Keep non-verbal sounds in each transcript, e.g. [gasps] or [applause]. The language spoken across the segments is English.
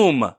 Boom.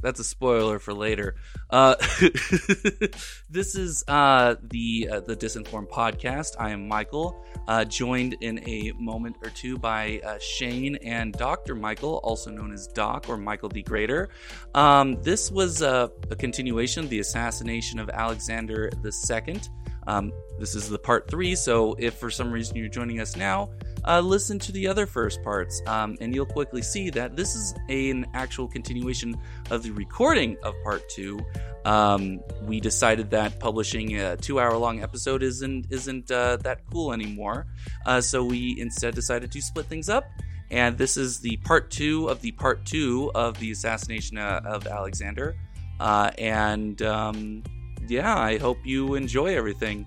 That's a spoiler for later. Uh, [laughs] this is uh, the uh, the Disinformed podcast. I am Michael, uh, joined in a moment or two by uh, Shane and Doctor Michael, also known as Doc or Michael the Greater. Um, this was a, a continuation of the assassination of Alexander II. Um, this is the part three, so if for some reason you're joining us now, uh, listen to the other first parts, um, and you'll quickly see that this is an actual continuation of the recording of part two. Um, we decided that publishing a two-hour-long episode isn't isn't uh, that cool anymore, uh, so we instead decided to split things up. And this is the part two of the part two of the assassination uh, of Alexander. Uh, and um, yeah, I hope you enjoy everything.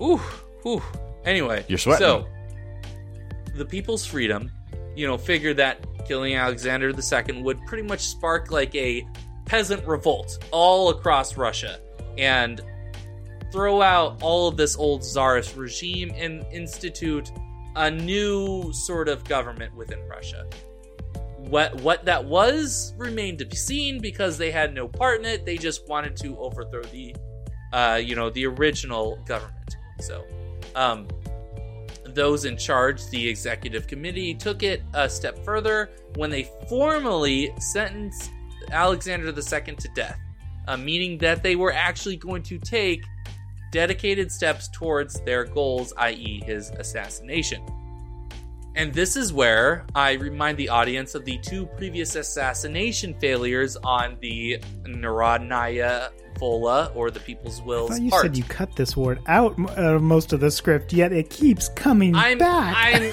Ooh, ooh. Anyway, You're sweating. So, the people's freedom, you know, figured that killing Alexander II would pretty much spark like a peasant revolt all across Russia and throw out all of this old czarist regime and institute a new sort of government within Russia. What what that was remained to be seen because they had no part in it. They just wanted to overthrow the, uh, you know, the original government. So, um, those in charge, the executive committee, took it a step further when they formally sentenced Alexander II to death, uh, meaning that they were actually going to take dedicated steps towards their goals, i.e., his assassination. And this is where I remind the audience of the two previous assassination failures on the Narodnaya Volya, or the People's Will. You part. said you cut this word out of most of the script, yet it keeps coming I'm, back. I'm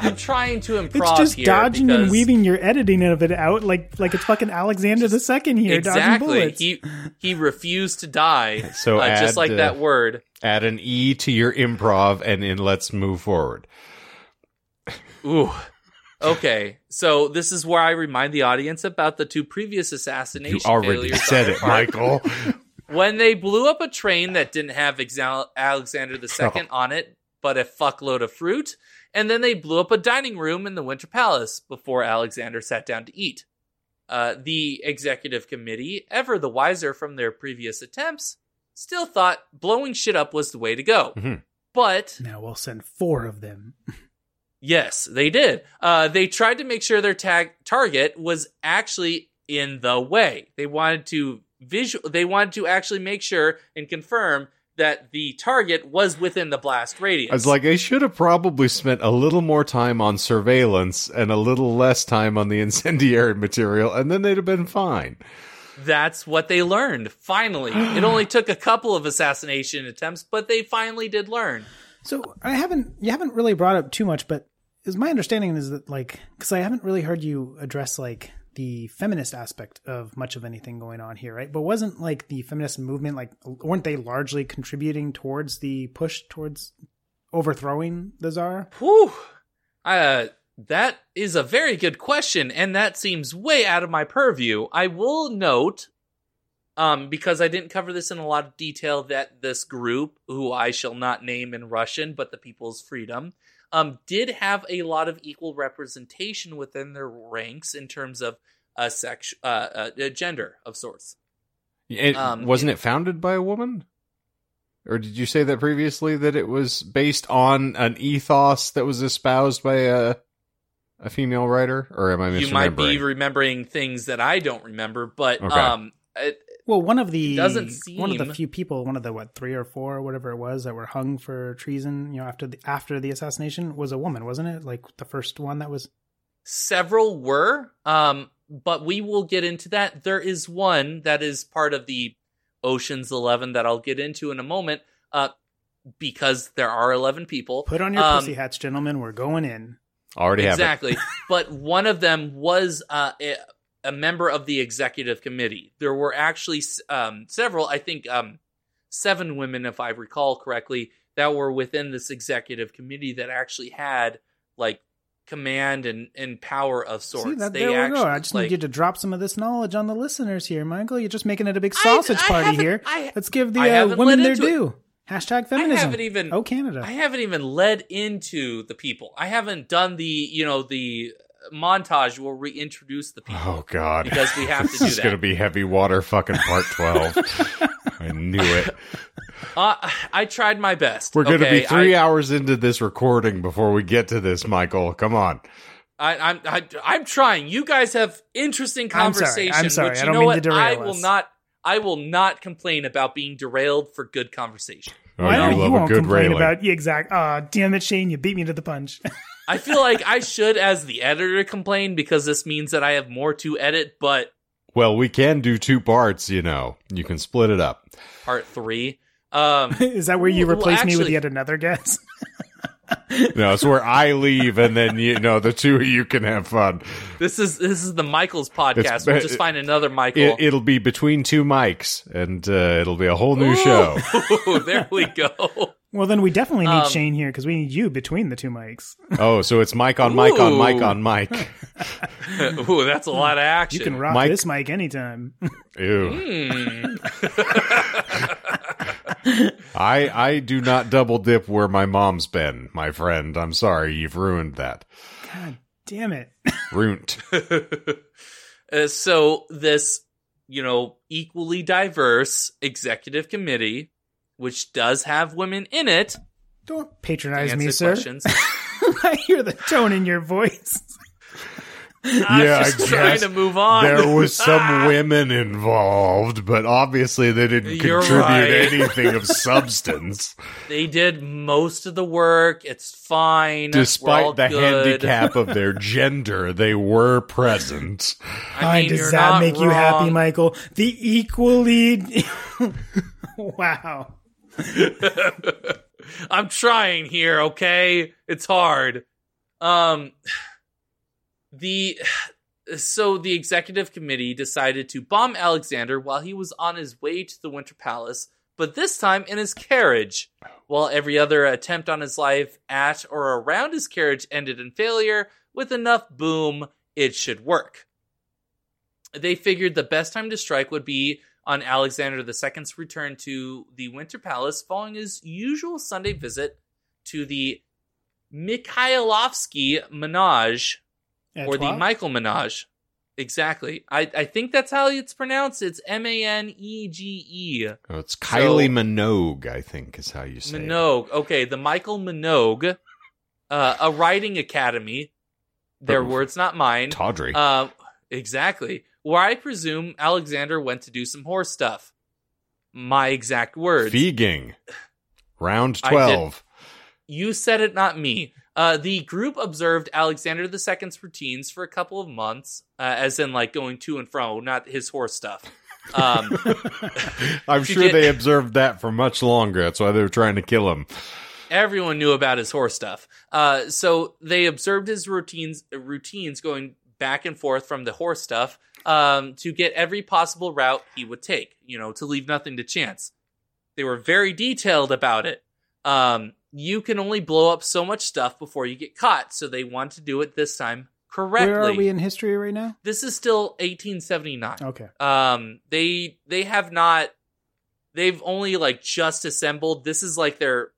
[laughs] I'm trying to improv it's just here dodging and weaving your editing of it out like like it's fucking Alexander the Second here, dodging Exactly. bullets. He he refused to die. [laughs] So uh, just like uh, that word. Add an E to your improv, and then let's move forward. Ooh. Okay, so this is where I remind the audience about the two previous assassination You already failures. said it. Michael. [laughs] When they blew up a train that didn't have Exal- Alexander II Oh. on it, but a fuckload of fruit, and then they blew up a dining room in the Winter Palace before Alexander sat down to eat. Uh, the executive committee, ever the wiser from their previous attempts, still thought blowing shit up was the way to go. Mhm. But now we'll send four of them. Yes, they did. Uh, they tried to make sure their tag target was actually in the way. They wanted to visual. They wanted to actually make sure and confirm that the target was within the blast radius. I was like, they should have probably spent a little more time on surveillance and a little less time on the [laughs] incendiary material, and then they'd have been fine. that's what they learned. Finally, [gasps] it only took a couple of assassination attempts, but they finally did learn. So I haven't you haven't really brought up too much, but is my understanding is that like because I haven't really heard you address like the feminist aspect of much of anything going on here, right? But wasn't like the feminist movement like weren't they largely contributing towards the push towards overthrowing the czar? Whew. Uh, that is a very good question, and that seems way out of my purview. I will note, um, because I didn't cover this in a lot of detail, that this group, who I shall not name in Russian, but the People's Freedom, um, did have a lot of equal representation within their ranks in terms of a sex, uh, uh, uh, gender of sorts. It, Um, wasn't it founded by a woman? Or did you say that previously that it was based on an ethos that was espoused by a a female writer? Or am I You might be remembering things that I don't remember, but Okay. um, it, Well, one of the Doesn't one of the few people, one of the what three or four or whatever it was that were hung for treason, you know, after the after the assassination was a woman, wasn't it? Like the first one that was. several were um but we will get into that there is one that is part of the oceans 11 that i'll get into in a moment uh because there are 11 people Put on your Um, pussy hats, gentlemen. We're going in. Already have exactly [laughs] but one of them was uh a, member of the executive committee there were actually um several i think um seven women if i recall correctly that were within this executive committee that actually had like command and, and power of sorts See, that, they there we go. I just like, need you to drop some of this knowledge on the listeners here, Michael. You're just making it a big sausage I party here. I- Let's give the I uh, women their into it. due. Hashtag I feminism. haven't even oh, Canada. I haven't even led into the people. I haven't done the you know the montage will reintroduce the people. Oh God! Because we have to this do is that. going to be heavy water, fucking part twelve. [laughs] I knew it. Uh, I tried my best. We're going to okay? be three I, hours into this recording before we get to this, Michael. Come on. I, I'm I, I'm trying. You guys have interesting I'm sorry. I'm sorry. Which, I you don't know mean what? to derail I will us. not. I will not complain about being derailed for good conversation. Oh, Why you don't love you a won't good complain railing. about yeah, exact? Ah, damn it, Shane! You beat me to the punch. [laughs] I feel like I should, as the editor, complain because this means that I have more to edit. But well, we can do two parts. You know, you can split it up. part three, um, [laughs] Is that where you Well, replace me with actually- yet another guess? [laughs] No, it's where I leave, and then you know the two of you can have fun. this is this is the Michael's podcast. It's- we'll just find another Michael. It, it'll be between two mics, and uh, it'll be a whole new show. Ooh, [laughs] there we go. Well, then we definitely need Um, Shane here because we need you between the two mics. [laughs] Oh, so it's mic on mic on mic on mic. [laughs] Ooh, that's a lot of action. You can rock Mike- this mic anytime. [laughs] Ew. Hmm. I I do not double dip where my mom's been, my friend. I'm sorry, you've ruined that. God damn it! Ruined. Uh, so this, you know, equally diverse executive committee, which does have women in it, Don't patronize me, sir. questions. [laughs] I hear the tone in your voice. [laughs] I'm Yeah, I just trying guess to move on. There was [laughs] some women involved, but obviously they didn't You're contribute right. anything of substance, They did most of the work. It's fine. Despite the good. handicap of their gender. They were present. I mean, does that not make you happy. Michael? The equally. wow. [laughs] I'm trying here, okay? It's hard. Um the so the executive committee decided to bomb Alexander while he was on his way to the Winter Palace, but this time in his carriage. While every other attempt on his life at or around his carriage ended in failure, with enough boom, it should work. They figured the best time to strike would be on Alexander II's return to the Winter Palace following his usual Sunday visit to the Mikhailovsky Manege or the Michael Manege. Exactly. I, I think that's how it's pronounced. It's M A N E G E. Oh, it's Kylie Minogue, I think, is how you say it. Minogue. Okay, the Michael Minogue, uh, a writing academy. Their Oh. words, not mine. Tawdry. Uh, exactly. Where I presume Alexander went to do some horse stuff. My exact words. Feeging. Round 12. You said it, not me. Uh, the group observed Alexander II's routines for a couple of months, uh, as in like going to and fro, not his horse stuff. Um, [laughs] I'm [laughs] sure did- they observed that for much longer. That's why they were trying to kill him. everyone knew about his horse stuff. Uh, so they observed his routines, routines going back and forth from the horse stuff um, to get every possible route he would take. You know, to leave nothing to chance. They were very detailed about it. Um, you can only blow up so much stuff before you get caught, so they want to do it this time correctly. Where are we in history right now? This is still 1879. Okay. Um, they they have not. They've only like just assembled. This is like their.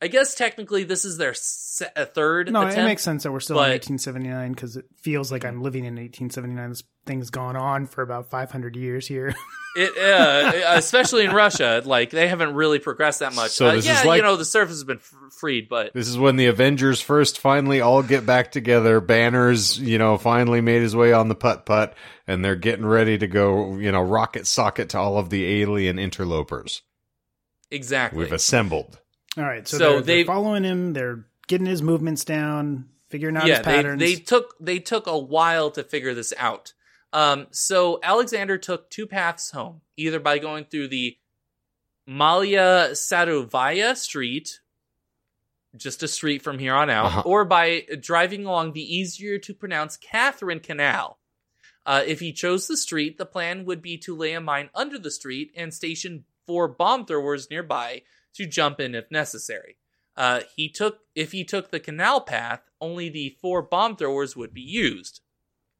I guess technically this is their se- third No, attempt. it makes sense that we're still but- in 1879 because it feels like I'm living in 1879. This thing's gone on for about 500 years here. [laughs] It, uh, especially in Russia, like they haven't really progressed that much. So Uh, this yeah, is like- you know, the surface has been f- freed, but This is when the Avengers first finally all get back together. Banner's, you know, finally made his way on the putt putt, and they're getting ready to go, you know, rocket socket to all of the alien interlopers. exactly. We've assembled. All right, so, So they're, they're following him. They're getting his movements down, figuring out yeah, his they, patterns. they took they took a while to figure this out. Um, so Alexander took two paths home, either by going through the Malaya Sadovaya Street, just a street from here on out, Uh-huh. or by driving along the easier to pronounce Catherine Canal. Uh, if he chose the street, the plan would be to lay a mine under the street and station four bomb throwers nearby to jump in if necessary. Uh, he took if he took the canal path, only the four bomb throwers would be used.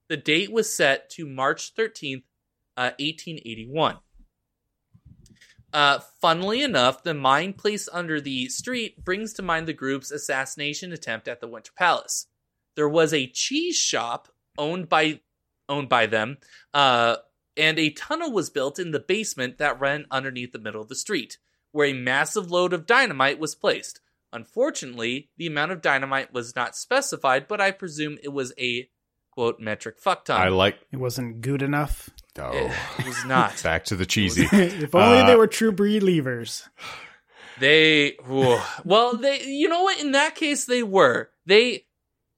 The date was set to March thirteenth, uh, eighteen eighty one. Uh, funnily enough, the mine placed under the street brings to mind the group's assassination attempt at the Winter Palace. there was a cheese shop owned by owned by them, uh, and a tunnel was built in the basement that ran underneath the middle of the street, where a massive load of dynamite was placed. Unfortunately, the amount of dynamite was not specified, but I presume it was a quote metric fuck ton. I like. It wasn't good enough. Oh, it was not. [laughs] back to the cheesy. [laughs] if only Uh, they were true believers. They whew. well, they you know what? In that case, they were. They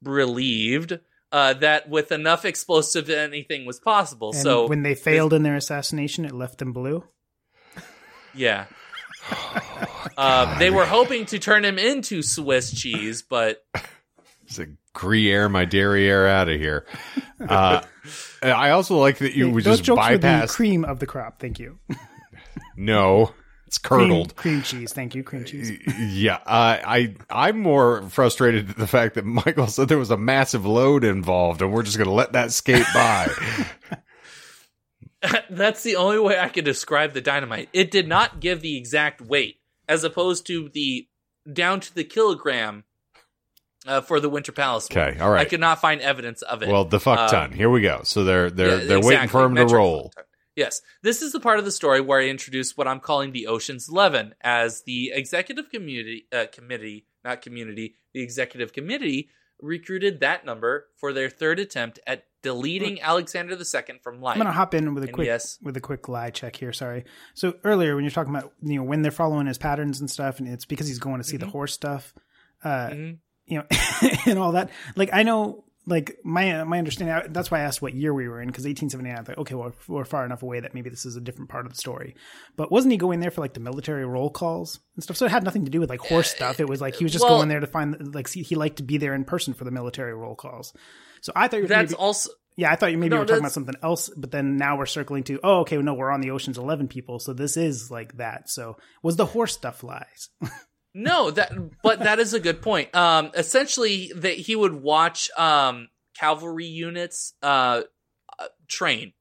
believed uh, that with enough explosive, anything was possible. And so when they failed in their assassination, it left them blue. yeah, uh, [laughs] they were hoping to turn him into Swiss cheese, but It's a Gruyere my derriere out of here. Uh, I also like that you would those just jokes were the cream of the crop. Thank you. no, it's Cream, curdled. cream cheese. Thank you, cream cheese. [laughs] Yeah, uh, I I'm more frustrated at the fact that Michael said there was a massive load involved, and we're just going to let that skate by. [laughs] [laughs] that's the only way I could describe the dynamite. It did not give the exact weight, as opposed to the down to the kilogram uh, for the Winter Palace. Okay, all right. I could not find evidence of it. Well, the fuck Uh, ton. Here we go. So they're they're Yeah, they're waiting for him to metric roll. Yes, this is the part of the story where I introduce what I'm calling the Ocean's Eleven, as the executive community uh, committee, not community, the executive committee recruited that number for their third attempt at deleting Alexander II from life. I'm gonna hop in with a And quick yes. with a quick lie check here. Sorry. So earlier when you're talking about you know when they're following his patterns and stuff, and it's because he's going to see the Mm-hmm. horse stuff, uh, Mhm. you know, [laughs] and all that. Like I know, like my my understanding. That's why I asked what year we were in because 1879. I thought, okay, well we're far enough away that maybe this is a different part of the story. But wasn't he going there for like the military roll calls and stuff? So it had nothing to do with like horse stuff. It was like he was just well- going there to find like see, he liked to be there in person for the military roll calls. So I thought you were That's maybe, also yeah, I thought you maybe No, were talking about something else, but then now we're circling to, oh, okay, no, we're on the Ocean's Eleven people, so this is like that. So was the horse stuff lies? [laughs] No, that but that is a good point. Um, essentially, that he would watch um cavalry units uh uh, train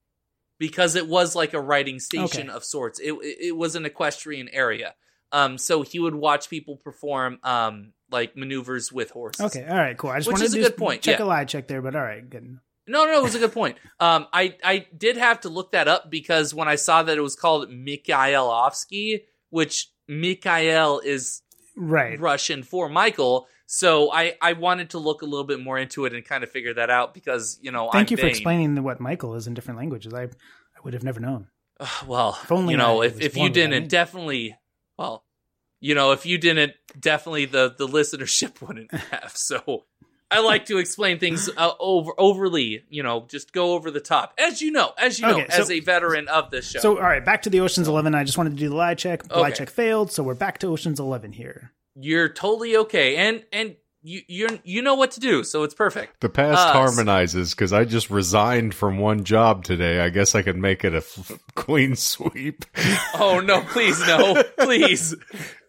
because it was like a riding station Okay. of sorts. It it was an equestrian area. Um, so he would watch people perform um like maneuvers with horses. okay, all right, cool. I just Which wanted is to a good point, check yeah. a lie check there, but all right, good. No, no, it was a good point. Um, I I did have to look that up because when I saw that it was called Mikhailovsky, which Mikhail is Right. Russian for Michael. So I, I wanted to look a little bit more into it and kind of figure that out because you know Thank I'm you for explaining what Michael is in different languages. I I would have never known. [sighs] Well, only you know, if if you didn't, definitely, well, you know, if you didn't, definitely the the listenership [laughs] wouldn't [laughs] have. So I like to explain things uh, over overly, you know, just go over the top, as you know, as you know, so- as a veteran of this show. So all right, back to the Ocean's Eleven. I just wanted to do the lie check. The lie check failed, so we're back to Ocean's Eleven here. You're totally okay, and and you you you know what to do, so it's perfect. The past Uh, harmonizes because I just resigned from one job today. I guess I could make it a f- clean sweep. [laughs] Oh no, please no, [laughs] please.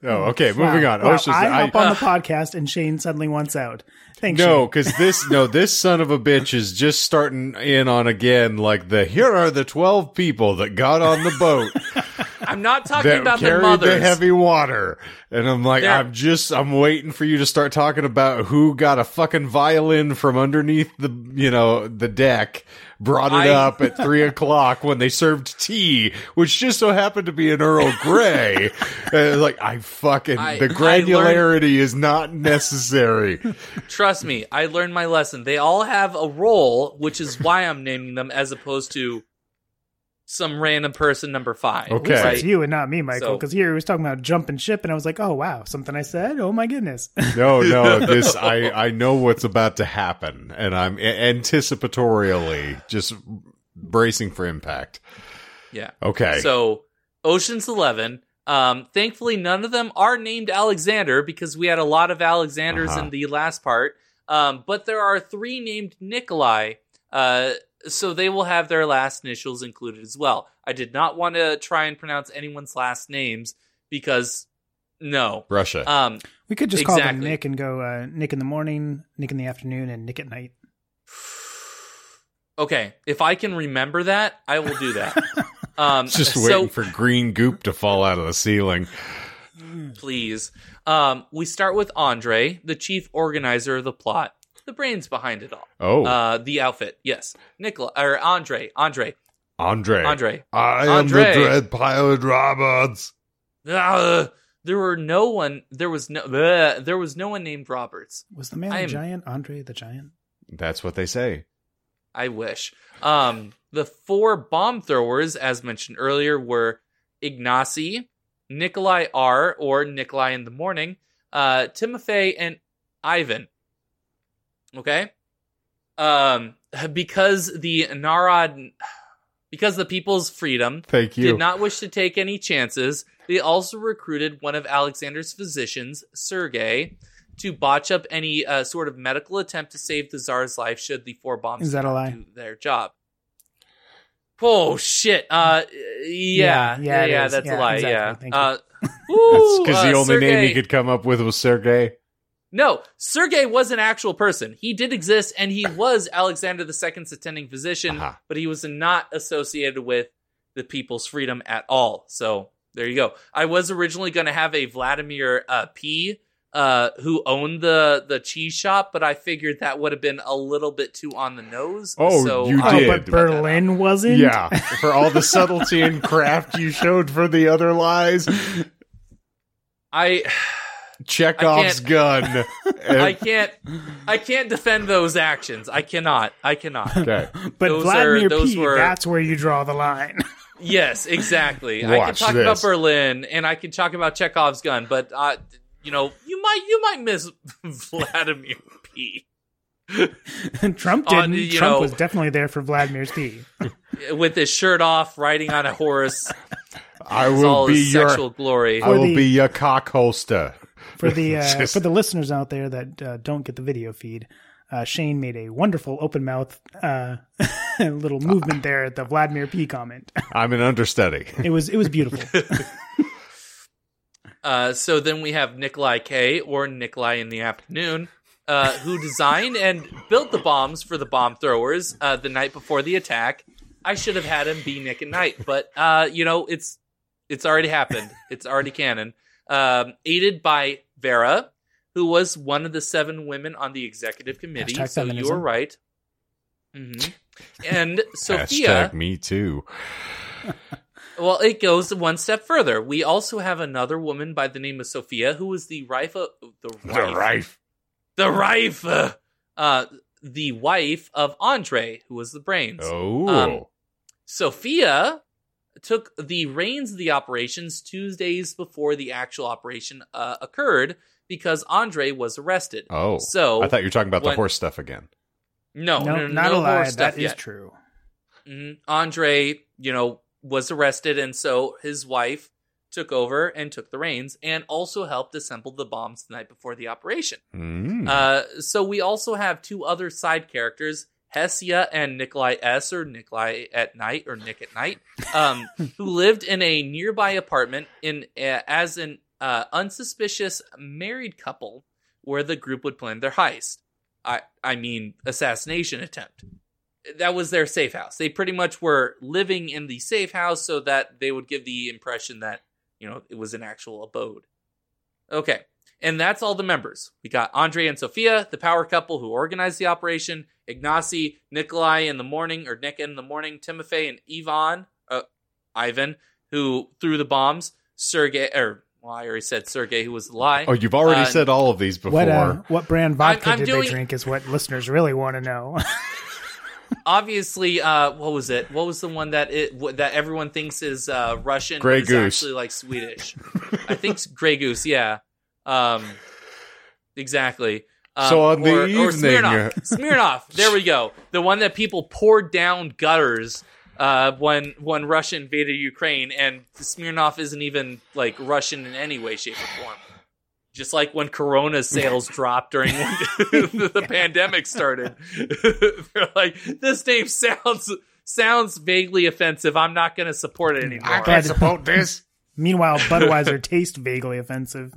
Oh, okay. Moving Wow. on. Wow, Ocean's. I I- hop on the [laughs] podcast, and Shane suddenly wants out. Thanks. No, because this no, this son of a bitch is just starting in on again. Like the here are the twelve people that got on the boat I'm not talking that about carried mothers. the heavy water, and I'm like, They're- I'm just I'm waiting for you to start talking about who got a fucking violin from underneath the you know the deck. Brought it I- up at [laughs] three o'clock when they served tea, which just so happened to be an Earl Grey. [laughs] Uh, like I fucking I- the I learned- granularity is not necessary. [laughs] Trust me, I learned my lesson. They all have a role, which is why I'm naming them as opposed to some random person number five. Okay. It's you and not me, Michael, So- because here he was talking about jumping ship, and I was like, "Oh wow, something I said. Oh my goodness." [laughs] No, no, this I I know what's about to happen, and I'm a- anticipatorially just bracing for impact. Yeah. Okay, So Ocean's Eleven. Um, thankfully, none of them are named Alexander because we had a lot of Alexanders Uh-huh. in the last part. Um, but there are three named Nikolai. Uh, so they will have their last initials included as well. I did not want to try and pronounce anyone's last names because no. Russia. Um, We could just call them Nick and go uh, Nick in the morning, Nick in the afternoon, and Nick at night. [sighs] okay, if I can remember that, I will do that. [laughs] Um, just so waiting for green goop to fall out of the ceiling. please. Um, we start with Andre, the chief organizer of the plot. The brains behind it all. Oh, Uh, the outfit, yes. Nicola or Andre, Andre, Andre. Andre. I am the Dread Pirate Roberts. Uh, there were no one. There was no. bleh, there was no one named Roberts. Was the man I the giant Andre the Giant? That's what they say. I wish. Um, the four bomb throwers, as mentioned earlier, were Ignacy, Nikolai R, or Nikolai in the morning, uh, Timofey, and Ivan. Okay. Um, because the Narad, because the People's Freedom Thank you. did not wish to take any chances, they also recruited one of Alexander's physicians, Sergei, to botch up any uh, sort of medical attempt to save the Tsar's life should the four bombs Is that a lie? do their job. Oh shit! Uh, yeah, Yeah, yeah, yeah, yeah, that's Yeah, a lie. exactly. Yeah, Thank you. uh, [laughs] because the uh, only name he could come up with was Sergey. No, Sergei was an actual person. He did exist, and he was Alexander II's attending physician, Aha. but he was not associated with the People's Freedom at all. So there you go. I was originally going to have a Vladimir uh, P. Uh, who owned the the cheese shop, but I figured that would have been a little bit too on the nose. Oh, so you I Oh, did. but Berlin wasn't. Yeah, for all the subtlety and craft you showed for the other lies. I Chekhov's I gun. [laughs] I can't I can't defend those actions. I cannot. I cannot. okay. but Those Vladimir are- those P. were- That's where you draw the line. [laughs] Yes, exactly. I can talk this. about Berlin and I can talk about Chekhov's gun, but uh, you know, you might you might miss [laughs] Vladimir P. Trump didn't. you Trump know- was definitely there for Vladimir's P. with his shirt off, riding on a horse, I will all be his your. sexual glory. I will the- be your cock holster. For the [laughs] uh, Just- for the listeners out there that uh, don't get the video feed, uh, Shane made a wonderful open mouth uh, [laughs] little movement there at the Vladimir P comment. [laughs] I'm an understudy. It was it was beautiful. Uh, so then we have Nikolai K or Nikolai in the afternoon, uh, who designed and built the bombs for the bomb throwers uh, the night before the attack. I should have had him be Nick and Knight, but uh, you know it's it's already happened. It's already canon. Um, aided by Vera, who was one of the seven women on the executive committee. Hashtag so you feminism. were right. hmm And [laughs] Sophia. Hashtag me too. [laughs] Well, it goes one step further. We also have another woman by the name of Sophia, who was the rife, the The rife, rife. the rife, uh, uh, the wife of Andre, who was the brains. Oh. Um, Sophia took the reins of the operations two days before the actual operation uh, occurred because Andre was arrested. oh. so I thought you were talking about the horse stuff again. no, no, no, no, not no a lie. more That stuff is yet. true. Mhm. Andre, you know, was arrested, and so his wife took over and took the reins, and also helped assemble the bombs the night before the operation. Mm. Uh, so we also have two other side characters, Hesya and Nikolai S, or Nikolai at night, or Nick at night, um, [laughs] who lived in a nearby apartment in uh, as an uh, unsuspicious married couple, where the group would plan their heist. I I mean assassination attempt. That was their safe house. They pretty much were living in the safe house so that they would give the impression that you know it was an actual abode. Okay. And that's all the members. We got Andre and Sophia, the power couple who organized the operation, Ignacy, Nikolai in the morning, or Nick in the morning, Timofey and Ivan, uh, Ivan, who threw the bombs, Sergey, or, well, I already said Sergey, who was the lie. oh, you've already uh, said all of these before. What uh, what brand vodka I'm did doing- they drink is what listeners really want to know. [laughs] [laughs] Obviously, uh, what was it? What was the one that it w- that everyone thinks is uh, Russian, Grey Goose. actually like Swedish? I think it's Grey Goose. Yeah, um, exactly. Um, So on the or, or evening- Smirnoff. Smirnoff. There we go. The one that people poured down gutters uh, when when Russia invaded Ukraine, and Smirnoff isn't even like Russian in any way, shape, or form. Just like when Corona sales [laughs] dropped during when the pandemic started, [laughs] they're like, "This name sounds sounds vaguely offensive. I'm not going to support it anymore." I can't support this. [laughs] Meanwhile, Budweiser tastes vaguely offensive.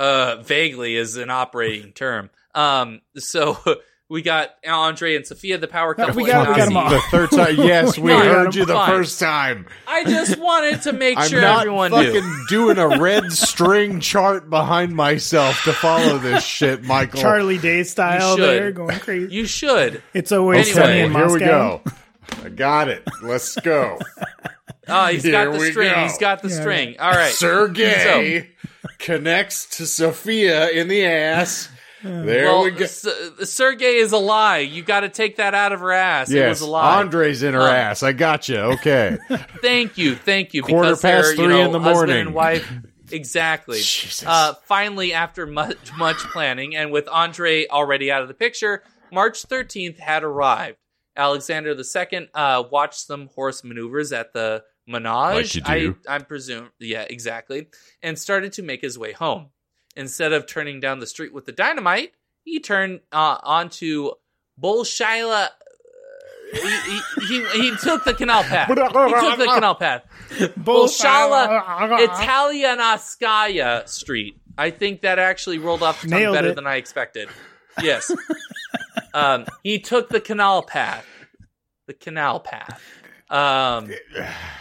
Uh vaguely is an operating term um so [laughs] We got Andre and Sophia, the power couple. we got- and we got 'em Nazi. all. The third time, [laughs] yes, we Fine, heard you the fine. first time. I just [laughs] wanted to make sure I'm sure not everyone fucking knew. doing a red string chart behind myself to follow this shit, Michael. Charlie Day style should. there, going crazy. You should. it's always Anyway, sunny in here we go. I got it. Let's go. Ah, he's Here got the string. go. He's got the Yeah. string. All right. Sergey connects to Sophia in the ass. There well, we go. S- Sergey is a lie. You got to take that out of her ass. it Yes, was a lie. Andre's in her Um, ass. I got you. Okay. [laughs] Thank you, thank you. Quarter past you three know, in the morning. and wife. [laughs] Exactly. Jesus. Uh, finally, after much much planning, and with Andre already out of the picture, March 13th had arrived. Alexander II uh, watched some horse maneuvers at the Manege. Like you. I, I presume, yeah, exactly, and started to make his way home. Instead of turning down the street with the dynamite, he turned uh, onto Bolshaya. He, he, he, he took the canal path. He took the canal path. [laughs] Bolshala Italianaskaya Street. I think that actually rolled off the tongue Nailed better it. than I expected. Yes. um, he took the canal path. The canal path. Um, [sighs]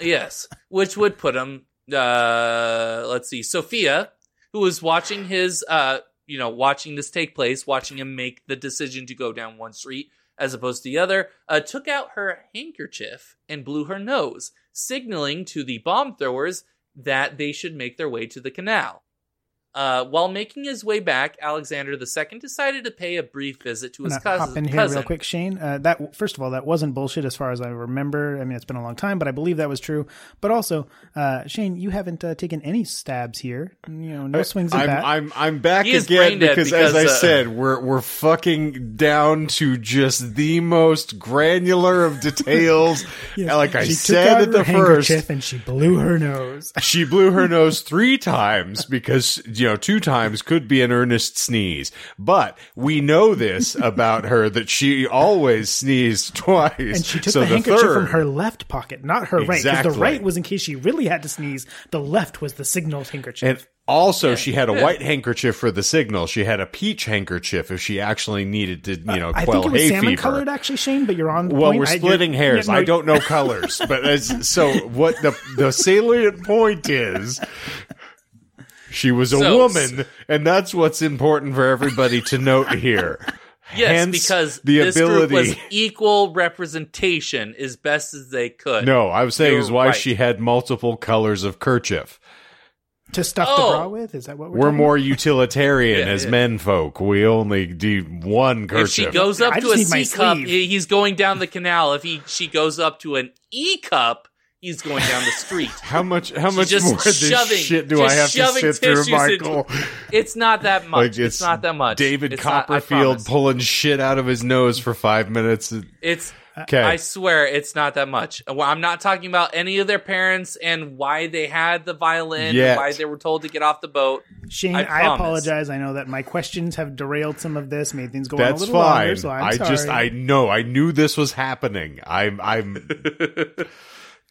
yes, which would put him. Uh, let's see, Sophia, who was watching his, uh, you know, watching this take place, watching him make the decision to go down one street as opposed to the other, uh, took out her handkerchief and blew her nose, signaling to the bomb throwers that they should make their way to the canal. Uh, while making his way back, Alexander II decided to pay a brief visit to his I'm gonna cousin. hop in here cousin. real quick, Shane. Uh, that first of all, that wasn't bullshit as far as I remember. I mean, it's been a long time, but I believe that was true. But also, uh, Shane, you haven't uh, taken any stabs here. You know, no swings at I'm, bat. I'm I'm back again because, because, as I uh, said, we're we're fucking down to just the most granular of details. [laughs] Yeah. Like I she said took at the first, handkerchief and she blew her nose. she blew her nose three times because you know two times could be an earnest sneeze. But we know this about her that she always sneezed twice. And she took so the handkerchief third, from her left pocket, not her right. Because the right was in case she really had to sneeze. The left was the signal handkerchief. And also, she had a white handkerchief for the signal. She had a peach handkerchief if she actually needed to, you uh, know, I quell think it was hay salmon fever. colored, actually, Shane. But you're on. Well, point. we're I- splitting hairs. yeah, no, I don't know colors, but as, so what the the salient point is, she was a So- woman, and that's what's important for everybody to note here. [laughs] Yes, Hence, because the this ability. group was equal representation as best as they could. no, I was saying You're is why right. she had multiple colors of kerchief. to stuff Oh. the bra oh. with. Is that what we're? We're talking more utilitarian Yeah, as yeah. men folk. We only do one kerchief. If she goes up I to just a need my C cup, he's going down the canal. If he she goes up to an E cup, he's going down the street. [laughs] How much? How She's much just more of this shoving- shit do I have to shoving sit through, tissues into- Michael? It's not that much. Like it's, it's not that much. David It's Copperfield promise. pulling shit out of his nose for five minutes. It's. Okay, I swear it's not that much. Well, I'm not talking about any of their parents and why they had the violin, Yet. and why they were told to get off the boat. Shane, I I, apologize. I know that my questions have derailed some of this, made things go on a little fine. longer. So I'm I sorry. just I know I knew this was happening. I'm I'm [laughs]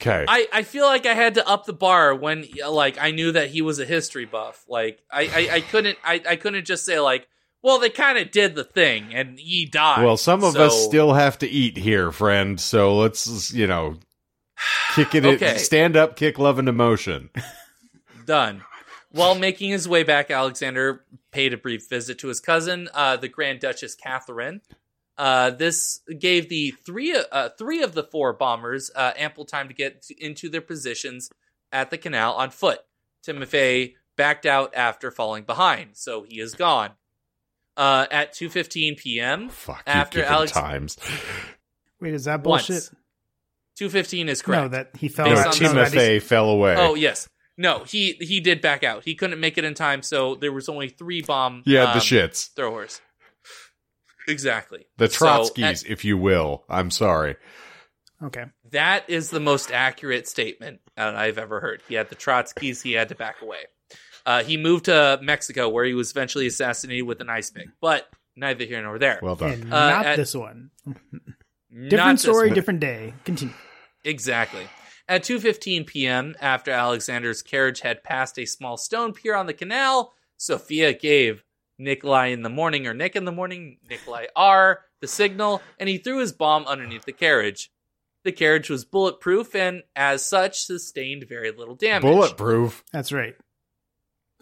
okay. I, I feel like I had to up the bar when like I knew that he was a history buff. Like I, I, I couldn't I, I couldn't just say like, well, they kind of did the thing and he died. well, some of So- us still have to eat here, friend. So let's you know kick it. [sighs] Okay. Stand up, kick love and emotion. [laughs] done. While making his way back, Alexander paid a brief visit to his cousin, uh, the Grand Duchess Catherine. Uh, this gave the three uh, three of the four bombers uh, ample time to get to- into their positions at the canal on foot. Timofey backed out after falling behind, so he is gone. Uh, at 2:15 p.m. Fuck After you, given Alex- times. Wait, is that bullshit? 2:15 is correct. No, that he fell. Based No, on no, that he's- Timothy fell away. Oh yes, no, he he did back out. He couldn't make it in time, so there was only three bomb. yeah, the um, shits, throwers. Exactly. the So, Trotskys, at- if you will. I'm sorry. Okay. that is the most accurate statement uh, I've ever heard. He had the Trotskys. He had to back away. Uh, he moved to Mexico, where he was eventually assassinated with an ice pick. But neither here nor there. Well done. And Uh, not at- this one. Different story, one. different day. Continue. Exactly. At 2:15 p.m., after Alexander's carriage had passed a small stone pier on the canal, Sophia gave Nikolai in the morning or Nick in the morning, Nikolai R, the signal, and he threw his bomb underneath the carriage. The carriage was bulletproof and, as such, sustained very little damage. Bulletproof. That's right.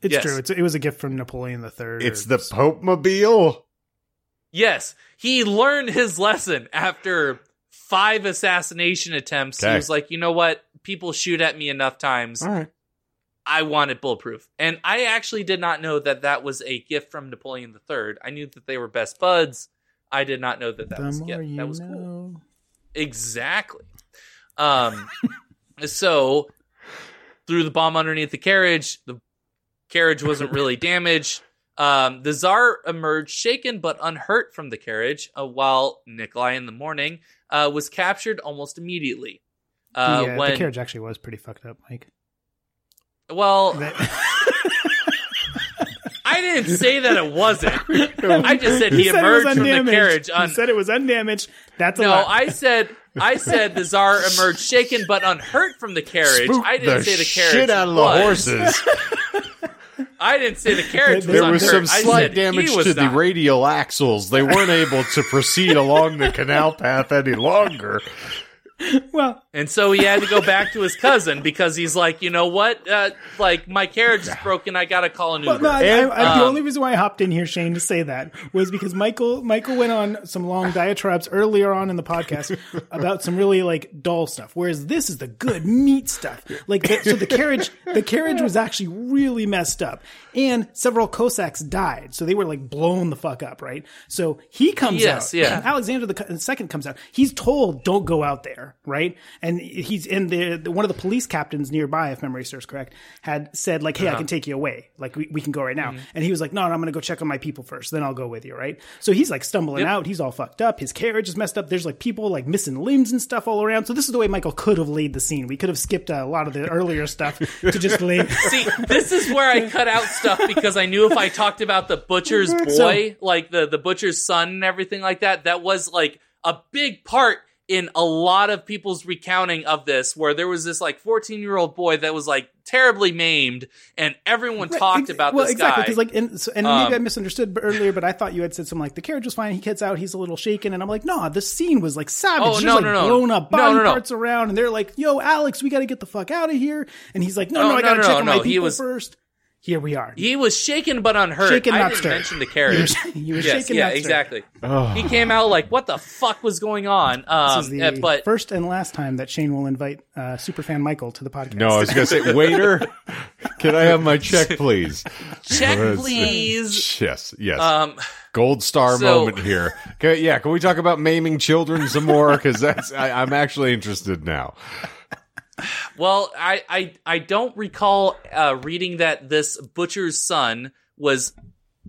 It's Yes. true. It's, it was a gift from Napoleon III. It's the Pope Mobile. Yes, he learned his lesson after five assassination attempts. He was like, you know what? People shoot at me enough times. All right. I wanted bulletproof. And I actually did not know that that was a gift from Napoleon III. I knew that they were best buds. I did not know that that the was a gift. That was know. cool. Exactly. Um, [laughs] so threw the bomb underneath the carriage. The carriage wasn't really [laughs] damaged. Um, the czar emerged shaken but unhurt from the carriage, uh, while Nikolai in the morning uh, was captured almost immediately. Uh, uh, when the carriage actually was pretty fucked up, Mike. Well, [laughs] I didn't say that it wasn't. [laughs] I just said he You said it was emerged from the undamaged. carriage. You Un- said it was undamaged. That's a no, lie. I said I said the czar emerged shaken but unhurt from the carriage. Spooked I didn't the say the carriage shit out of the was. horses. [laughs] I didn't say the carriage There there unhurt. was some slight damage he was to the radial axles. They weren't able to proceed along the canal path any longer. [laughs] well, And so he had to go back to his cousin because he's like, you know what? Uh, like my carriage is broken. I gotta call an well no, I, And, I, I, the um, only reason why I hopped in here, Shane, to say that was because Michael Michael went on some long [laughs] diatribes earlier on in the podcast about some really like dull stuff, whereas this is the good meat stuff. Like, the, so the carriage the carriage was actually really messed up, and several Cossacks died, so they were like blown the fuck up, right? So he comes Yes, out, yeah. Alexander the co- second comes out. He's told, "Don't go out there," right? And he's in the, the one of the police captains nearby, if memory serves correct, had said like, "Hey, I can uh-huh. take you away. Like, we, we can go right now." Mm-hmm. And he was like, "No, no I'm going to go check on my people first. Then I'll go with you." Right? So he's like stumbling out. He's all fucked up. His carriage is messed up. There's like people like missing limbs and stuff all around. So this is the way Michael could have laid the scene. We could have skipped a lot of the earlier stuff to just lay. [laughs] See, this is where I cut out stuff because I knew if I talked about the butcher's [laughs] boy, So- like the the butcher's son and everything like that, that was like a big part in a lot of people's recounting of this where there was this like 14 year old boy that was like terribly maimed and everyone talked Ex- about well, this exactly, guy Because like, and, so, and Um, maybe I misunderstood earlier, but I thought you had said something like the carriage was fine. He gets out, he's a little shaken, and I'm like, no, the scene was like savage. Oh, no, like no, no. blown up body no, no. parts around, and they're like, yo, Alex, we got to get the fuck out of here. And he's like, no, Oh, no, I got to check on my people was- first. Here we are. he was shaken but unhurt Shaken, i not didn't stirred. mention the You carriage were, you were yes shaken, yeah not exactly Oh. he came out like what the fuck was going on um This is the uh, but first and last time that Shane will invite uh, superfan Michael to the podcast. No, I was going to say, [laughs] waiter, can I have my check, please? check please Yes, yes. um Gold star so- moment here. Okay, yeah, can we talk about maiming children some more? Because that's I, I'm actually interested now. Well, I I, I don't recall uh, reading that this butcher's son was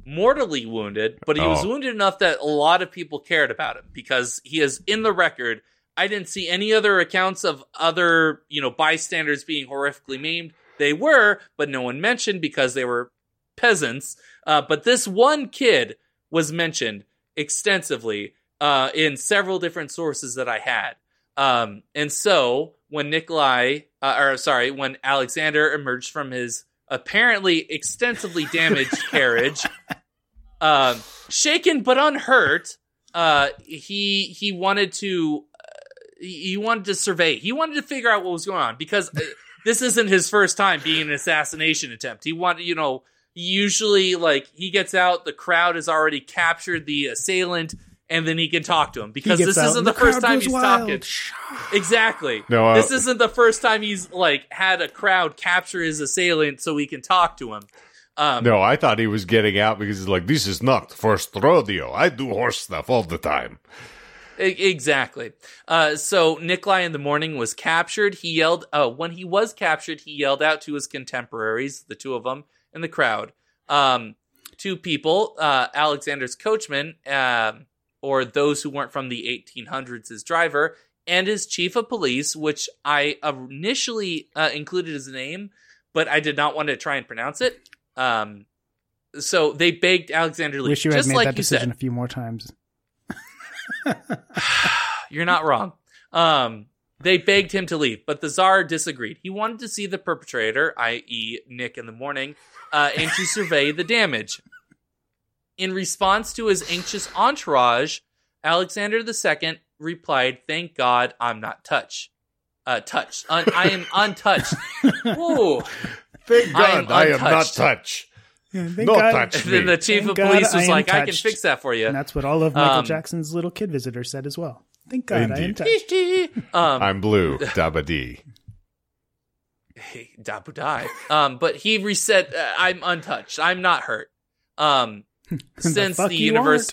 mortally wounded, but he was Oh. wounded enough that a lot of people cared about him because he is in the record. I didn't see any other accounts of other you know bystanders being horrifically maimed. They were, but no one mentioned because they were peasants. Uh, but this one kid was mentioned extensively uh, in several different sources that I had. Um, and so when Nikolai, uh, or sorry, when Alexander emerged from his apparently extensively damaged [laughs] carriage, um, shaken but unhurt, uh, he he wanted to uh, he wanted to survey. He wanted to figure out what was going on because uh, this isn't his first time being an assassination attempt. He wanted, you know, usually like he gets out, the crowd has already captured the assailant, and then he can talk to him because this out, isn't and the, first time goes he's wild. talking. Exactly. No, uh, this isn't the first time he's like had a crowd capture his assailant so he can talk to him. Um, No, I thought he was getting out because he's like, this is not first rodeo. I do horse stuff all the time. Exactly. Uh, so Nikolai in the morning was captured. He yelled, uh, when he was captured, he yelled out to his contemporaries, the two of them, in the crowd. Um, two people, uh, Alexander's coachman, um, or those who weren't from the 1800s, as driver, and his chief of police, which I initially uh, included his name, but I did not want to try and pronounce it. Um, so they begged Alexander to leave, Wish you had made like that you said. decision a few more times. [sighs] You're not wrong. Um, they begged him to leave, but the czar disagreed. He wanted to see the perpetrator, i.e., Nick in the morning, uh, and to survey the damage. In response to his anxious entourage, Alexander II replied, "Thank God I'm not touch, Uh, touched. Un- I am [laughs] untouched." Whoa. Thank I am God I am, not untouched. touch. Yeah, thank No God- touch. And then the chief Thank of police I was am like, "I can fix that for you." And that's what all of Michael Um, Jackson's little kid visitors said as well. Thank God I am Indeed. touched. um, I'm blue. [laughs] Dabba dee. hey, Dabu die. Um, but he reset. Uh, I'm untouched. I'm not hurt. Um, [laughs] since fuck the universe,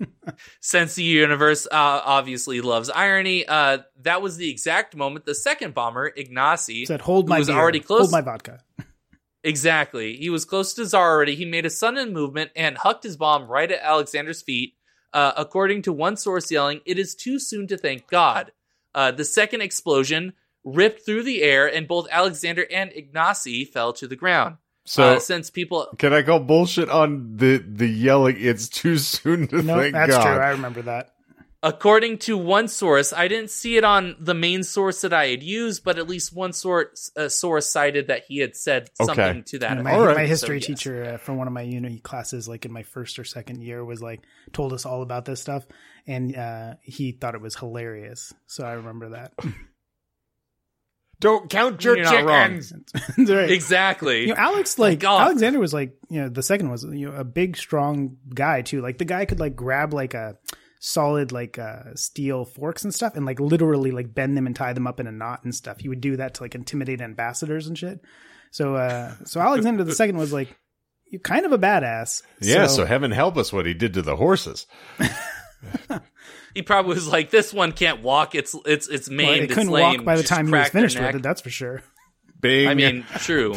[laughs] since the universe uh, obviously loves irony, uh, that was the exact moment the second bomber, Ignacy, said, "Hold my was beer. already close- Hold my vodka." [laughs] Exactly. He was close to Tsar already. He made a sudden movement and hucked his bomb right at Alexander's feet. Uh, according to one source yelling, "It is too soon to thank God." Uh, the second explosion ripped through the air, and both Alexander and Ignacy fell to the ground. So uh, since people, can I call bullshit on the the yelling? It's too soon to No, thank that's God. true. I remember that. according to one source, I didn't see it on the main source that I had used, but at least one source uh, source cited that he had said Okay. something to that. Yeah, my, effect. All right. my So, history yes. teacher uh, from one of my uni classes, like in my first or second year, was like told us all about this stuff, and uh, he thought it was hilarious. So I remember that. [laughs] Don't count your You're not wrong. chickens. [laughs] Right. Exactly. You know, Alex, like God. Alexander was like, you know, the second was you know a big, strong guy too. Like the guy could like grab like a solid like uh steel forks and stuff, and like literally like bend them and tie them up in a knot and stuff. He would do that to like intimidate ambassadors and shit. So, uh so Alexander the second was like, you kind of a badass. Yeah, so heaven help us what he did to the horses. [laughs] He probably was like, "This one can't walk. It's it's it's well, maimed. they it's couldn't lame. walk by the Just time he was finished with it. That's for sure. Bing. I mean, true,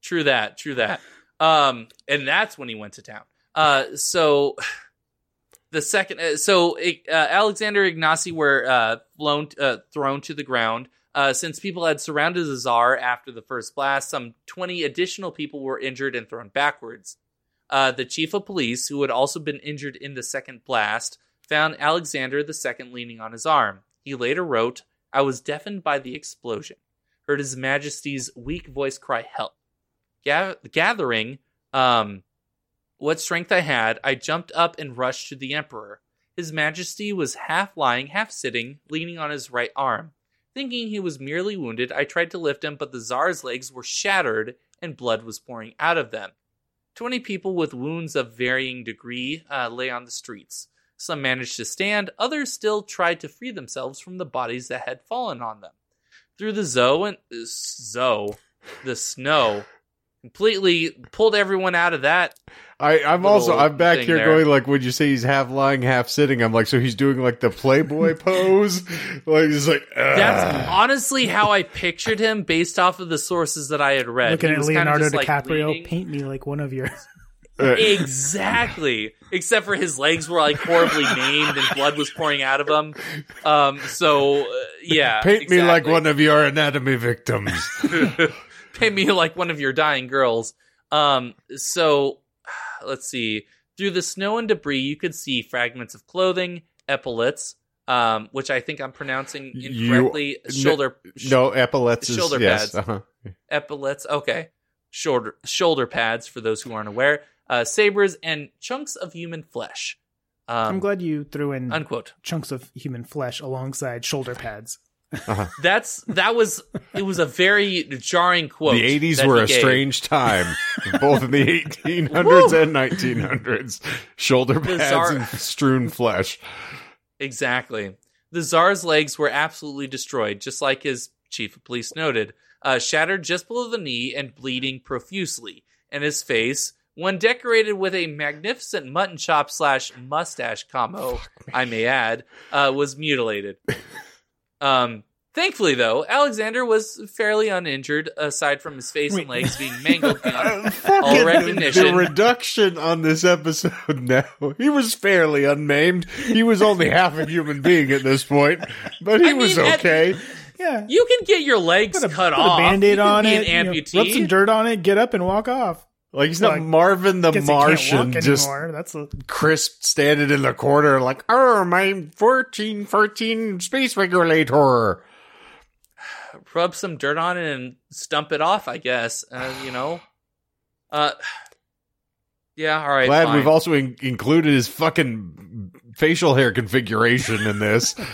true that, true that. Um, and that's when he went to town. Uh, so the second, uh, so uh, Alexander Ignacy were uh, flown, uh, thrown to the ground. Uh, since people had surrounded the czar after the first blast, some 20 additional people were injured and thrown backwards. Uh, the chief of police, who had also been injured in the second blast, found Alexander II leaning on his arm. He later wrote, I was deafened by the explosion heard His Majesty's weak voice cry help. Ga- gathering um, what strength I had, I jumped up and rushed to the Emperor. His Majesty was half lying, half sitting, leaning on his right arm. Thinking he was merely wounded, I tried to lift him, but the Tsar's legs were shattered and blood was pouring out of them. Twenty people with wounds of varying degree uh, lay on the streets. Some managed to stand, others still tried to free themselves from the bodies that had fallen on them through the Zoe and uh, Zoe, the snow, completely pulled everyone out of that. I, I'm also I'm back here there. going like when you say he's half lying, half sitting, I'm like, so he's doing like the Playboy [laughs] pose, like he's like That's honestly how I pictured him based off of the sources that I had read. Looking He at was kinda Leonardo just, like, DiCaprio, leaning- paint me like one of your. Exactly. Except for his legs were like horribly maimed and blood was pouring out of them. Um. So uh, yeah. paint me like one of your anatomy victims. [laughs] paint me like one of your dying girls. Um, so [sighs] let's see. Through the snow and debris, you could see fragments of clothing, epaulets, um, which I think I'm pronouncing You- incorrectly. shoulder, no epaulets. Is, Shoulder yes, pads. uh-huh. epaulets. Okay, shoulder shoulder pads for those who aren't aware. Uh, sabers and chunks of human flesh. I'm Um, glad you threw in unquote. chunks of human flesh alongside shoulder pads. [laughs] That's that was it was a very jarring quote. The 80s that were he a gave. strange time, [laughs] both in the 1800s and 1900s. Shoulder pads Bizarre. and strewn flesh. Exactly. The czar's legs were absolutely destroyed, just like his chief of police noted, uh, shattered just below the knee and bleeding profusely. And his face, when decorated with a magnificent mutton chop slash mustache combo, I may add, uh, was mutilated. um, thankfully, though, Alexander was fairly uninjured, aside from his face and legs being mangled [laughs] beyond Fucking all the- recognition. The reduction on this episode [laughs] now. He was fairly unmaimed. He was only half a human being at this point, but he I was mean, at- okay. Yeah. You can get your legs Put a, cut put off. a band-aid on it. An you know, amputee. rub some dirt on it, get up and walk off. Like he's not Like, Marvin the Guess he can't Martian, just. That's a, crisp standing in the corner like, oh, my 1414 space regulator. rub some dirt on it and stump it off, I guess. Uh, you know, uh, Yeah, all right. Glad fine. we've also in- included his fucking facial hair configuration in this. [laughs]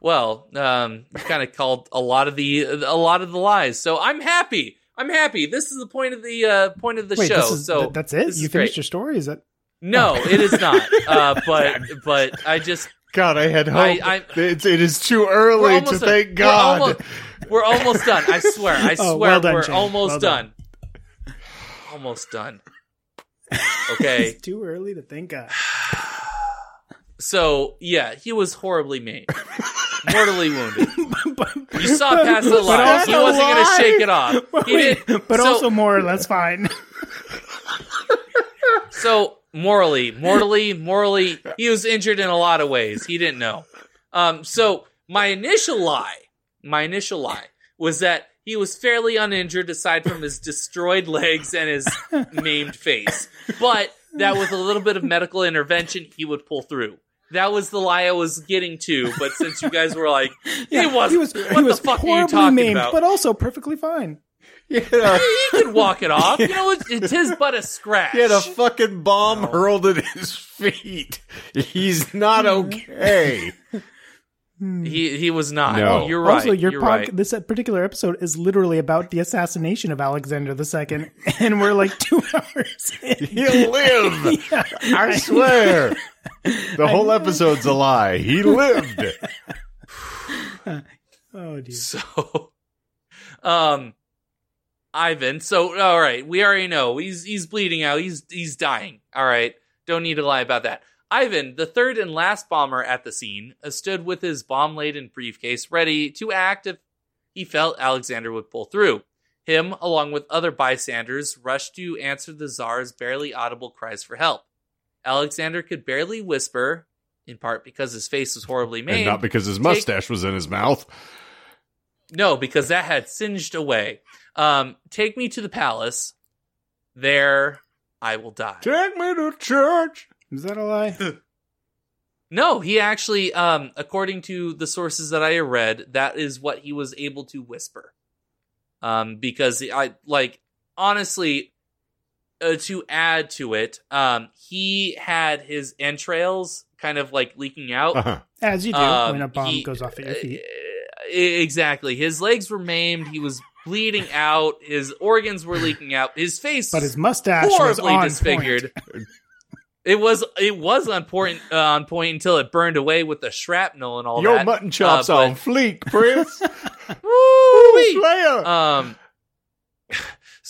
Well, um, you kind of called a lot of the a lot of the lies, so I'm happy. I'm happy. This is the point of the uh, point of the Wait, show. this is, so th- that's it. this You finished great. your story? Is that? No, it is not. [laughs] Uh, but but I just God, I had hope. I- I- it's, it is too early to done. thank We're God. almost, we're almost done. I swear. I swear [laughs] Oh, well done, we're Shane. almost Well done. done. Almost done. [laughs] Okay. It's too early to think of. [sighs] [sighs] [sighs] So yeah, he was horribly maimed, [laughs] mortally wounded. [laughs] but, You saw past the but lie. He wasn't going to shake it off. He Wait, did. but so, also more or less fine. [laughs] so morally, mortally, morally, he was injured in a lot of ways. He didn't know. Um, so my initial lie, my initial lie was that he was fairly uninjured aside from his destroyed legs and his maimed face. But that with a little bit of medical intervention, he would pull through. That was the lie I was getting to, but since you guys were like, [laughs] he was, he was, what he the was fuck are you talking maimed, about? but also perfectly fine. [laughs] Yeah, he could walk it off. [laughs] You know, it's, it's his but a scratch. he had a fucking bomb hurled at his feet. He's not hmm. okay. Hmm. He he was not. No. You're right. Also, your You're pod- right. this particular episode is literally about the assassination of Alexander II, and we're like two hours in. He'll live. Yeah, I swear. The whole episode's a lie. He lived. [laughs] [laughs] Oh, dear. So, um, Ivan. So, all right, we already know he's he's bleeding out. He's he's dying. All right, don't need to lie about that. Ivan, the third and last bomber at the scene, uh, stood with his bomb-laden briefcase ready to act if he felt Alexander would pull through. Him, along with other bystanders, rushed to answer the Tsar's barely audible cries for help. Alexander could barely whisper, in part because his face was horribly maimed. And not because his mustache was in his mouth. No, because that had singed away. Um, take me to the palace. There, I will die. Take me to church. Is that a lie? [laughs] No, he actually, um, according to the sources that I read, that is what he was able to whisper. Um, because I like honestly, uh, to add to it, um, he had his entrails kind of like leaking out. Uh-huh. As you do Um, when a bomb he- goes off at your feet. Uh, exactly. His legs were maimed. He was bleeding out. His organs were leaking out. His face But his mustache was horribly on disfigured. Point. [laughs] It was it was on point uh, on point until it burned away with the shrapnel and all Your that. mutton chops Uh, on fleek, Prince. [laughs] Woo-wee! Slayer. Um,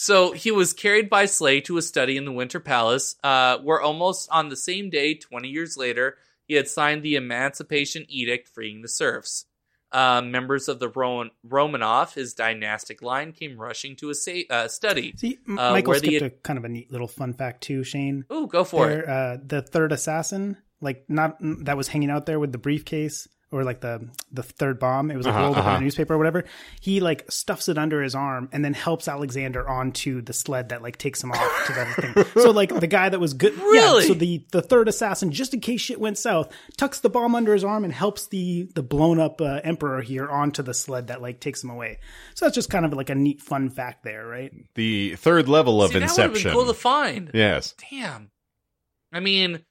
so he was carried by Slay to a study in the Winter Palace, uh, where almost on the same day, 20 years later, he had signed the Emancipation Edict freeing the serfs. Uh, members of the Roman- Romanov, his dynastic line, came rushing to a sa- uh, study. See, M- Uh, Michael where the- skipped a kind of a neat little fun fact too, Shane. Ooh, go for it. Uh, the third assassin, like not that was hanging out there with the briefcase or like the the third bomb. It was like Uh-huh, rolled up in uh-huh. a newspaper or whatever. He like stuffs it under his arm and then helps Alexander onto the sled that like takes him off to that thing. [laughs] So like the guy that was good, Really? Yeah, so the the third assassin, just in case shit went south, tucks the bomb under his arm and helps the the blown up uh, emperor here onto the sled that like takes him away. So that's just kind of like a neat fun fact there, right? the third level of See, that would have been cool to find. yes. Damn. I mean,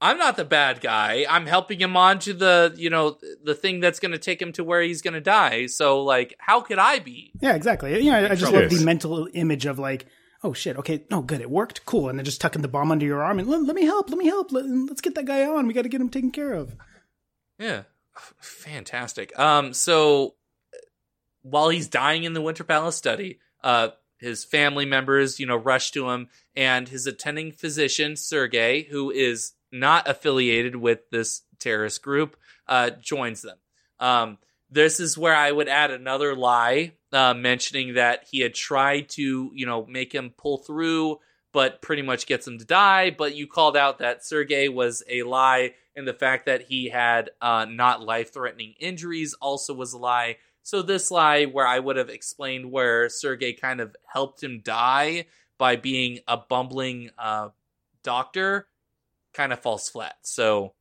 I'm not the bad guy. I'm helping him onto the, you know, the thing that's going to take him to where he's going to die. So, like, how could I be? Yeah, exactly. You know, I, I just love the mental image of like, oh shit, okay, no, good, it worked, cool, and then just tucking the bomb under your arm and let, let me help, let me help, let, us get that guy on. We got to get him taken care of. Yeah. Fantastic. Um, so while he's dying in the Winter Palace study, uh, his family members, you know, rush to him, and his attending physician, Sergey, who is not affiliated with this terrorist group, uh, joins them. Um, this is where I would add another lie, uh, mentioning that he had tried to, you know, make him pull through, but pretty much gets him to die. But you called out that Sergey was a lie, and the fact that he had uh, not life threatening injuries also was a lie. So this lie, where I would have explained where Sergey kind of helped him die by being a bumbling uh, doctor, kind of falls flat. So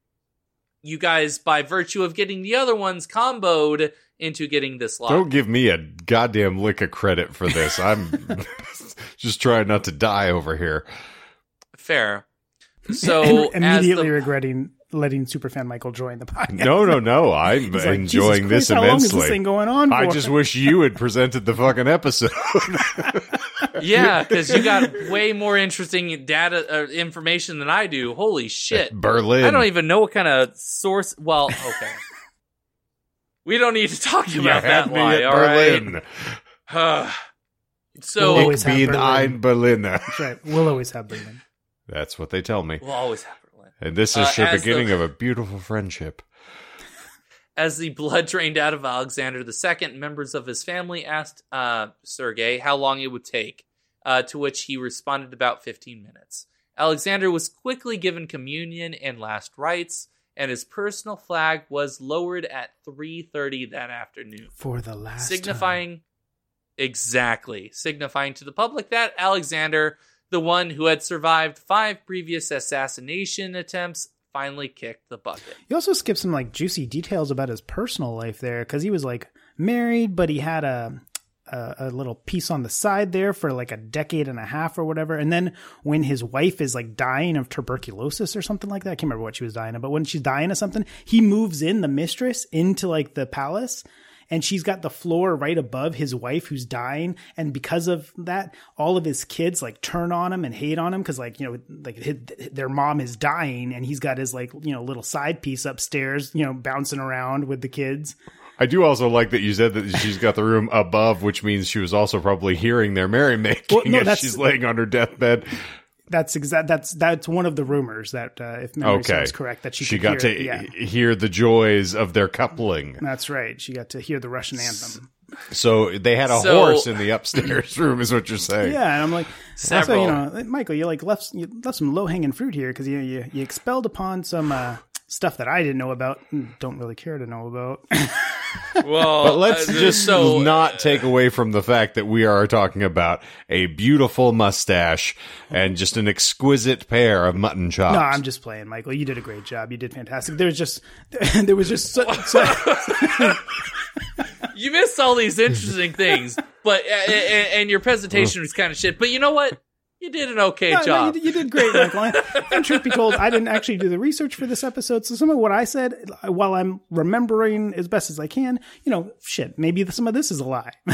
you guys, by virtue of getting the other ones comboed into getting this lie, Don't give me a goddamn lick of credit for this. I'm [laughs] Just trying not to die over here. Fair. [laughs] So and immediately the- regretting letting superfan Michael join the podcast. No, no, no. [laughs] I'm like, enjoying Jesus this Christ, How long is this thing going on for? I just wish you had presented the fucking episode. Yeah, [laughs] because you got way more interesting data uh, information than I do. Holy shit! Berlin. I don't even know what kind of source. Well, okay. [laughs] we don't need to talk about had that me lie. at All right. Berlin. [sighs] so We'll always Ich have bin Berlin. ein Berliner. That's right. We'll always have Berlin. That's what they tell me. we'll always have Berlin. And this Uh, is the beginning the- of a beautiful friendship. As the [laughs] blood drained out of Alexander II, members of his family asked uh, Sergei how long it would take, uh, to which he responded about 15 minutes. Alexander was quickly given communion and last rites, and his personal flag was lowered at 3:30 that afternoon, For the last signifying exactly. Signifying to the public that Alexander, the one who had survived five previous assassination attempts, finally kicked the bucket. You also skip some like juicy details about his personal life there because he was like married, but he had a, a a little piece on the side there for like a decade and a half or whatever. And then when his wife is like dying of tuberculosis or something like that, I can't remember what she was dying of, but when she's dying of something, he moves in the mistress into like the palace. And she's got the floor right above his wife who's dying. And because of that, all of his kids like turn on him and hate on him because, like, you know, like his, their mom is dying and he's got his like, you know, little side piece upstairs, you know, bouncing around with the kids. I do also like that you said that she's got the room above, which means she was also probably hearing their merrymaking Well, no, as she's laying on her deathbed. That's exact. That's that's one of the rumors that, uh, if memory Okay. serves correct, that she, She could got hear, to Yeah, hear the joys of their coupling. that's right. She got to hear the Russian anthem. So they had a So- horse in the upstairs [laughs] room, is what you're saying. Yeah, and I'm like, Several. also, you know, Michael, you like left you left some low hanging fruit here because you, you you expelled upon some uh, stuff that I didn't know about, and don't really care to know about. [laughs] Well, But let's uh, just so not take away from the fact that we are talking about a beautiful mustache and just an exquisite pair of mutton chops. no, I'm just playing, Michael. You did a great job. You did fantastic. There was just [laughs] there was just so, so, [laughs] you missed all these interesting things, but uh, and, and your presentation was kind of shit. But you know what? You did an okay No, no, job. you, did- you did great, [laughs] Michael. And truth be told, I didn't actually do the research for this episode, so some of what I said, while I'm remembering as best as I can, you know, shit, maybe some of this is a lie. [laughs]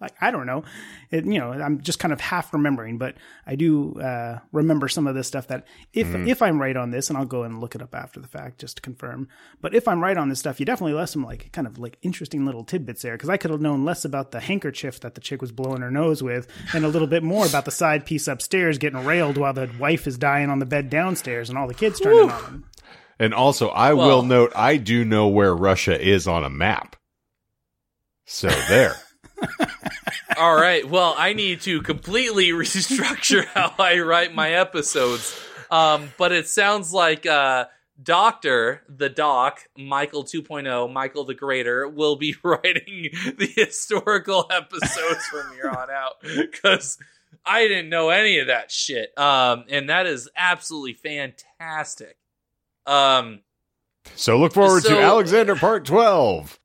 like I don't know, it, you know, I'm just kind of half remembering, but I do uh, remember some of this stuff that if if I'm right on this, and I'll go and look it up after the fact just to confirm. But if I'm right on this stuff, you definitely left some like kind of like interesting little tidbits there because I could have known less about the handkerchief that the chick was blowing her nose with, and a little bit more about the side piece upstairs getting railed while the wife is dying on the bed downstairs and all the kids turning on him. And also, I Well- will note, I do know where Russia is on a map. So there. [laughs] All right. Well, I need to completely [laughs] restructure how I write my episodes. Um, but it sounds like uh, Doctor, the Doc, Michael 2.0, Michael the Greater, will be [laughs] writing the historical episodes from here on out because I didn't know any of that shit. Um, and that is absolutely fantastic. Um, So look forward So- to Alexander Part 12.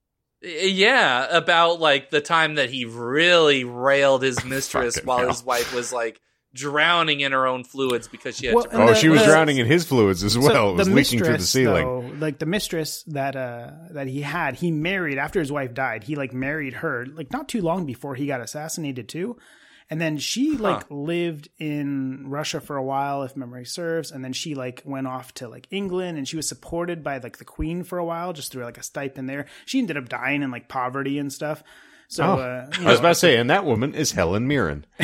Yeah, about like the time that he really railed his [laughs] mistress while hell. his wife was like drowning in her own fluids because she had Well, to. Oh, the- she was the- drowning in his fluids as well. it was leaking through the ceiling. though, like the mistress that uh that he had, he married after his wife died. He like married her like not too long before he got assassinated too. And then she like lived in Russia for a while, if memory serves. And then she like went off to like England, and she was supported by like the queen for a while, just through like a stipend there. She ended up dying in like poverty and stuff. So Oh, uh, you I was about to say, and that woman is Helen Mirren. [laughs]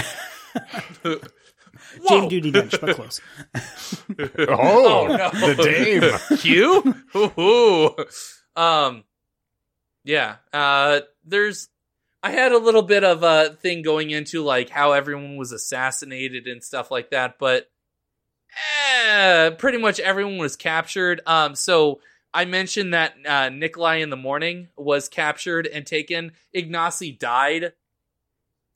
Jane Judi Dench, but close. [laughs] Oh, no. the dame. [laughs] Q? Ooh. Um, yeah. Uh, there's. I had a little bit of a thing going into like how everyone was assassinated and stuff like that, but eh, pretty much everyone was captured. Um, so I mentioned that uh, Nikolai in the morning was captured and taken. Ignacy died.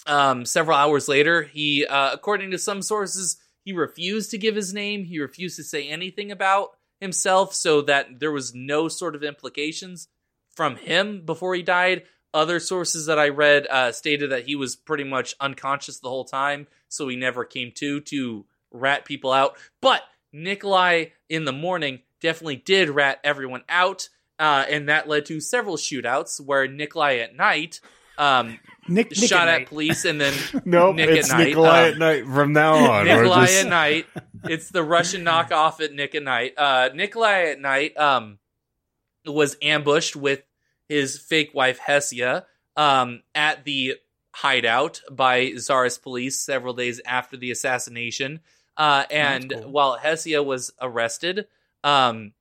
Um, several hours later, he, uh, according to some sources, he refused to give his name. He refused to say anything about himself, so that there was no sort of implications from him before he died, Other sources that I read uh, stated that he was pretty much unconscious the whole time, so he never came to to rat people out. But Nikolai in the morning definitely did rat everyone out, uh, and that led to several shootouts where Nikolai at night um, Nick, Nick shot at, at, police and then [laughs] Nope, Nick it's at night. Nikolai Um, at night from now on. Nikolai just- at night. It's the Russian knockoff at Nick at night. Uh, Nikolai at night um, was ambushed with his fake wife Hesya um, at the hideout by Tsarist police several days after the assassination. Uh, and cool. while Hesya was arrested, um,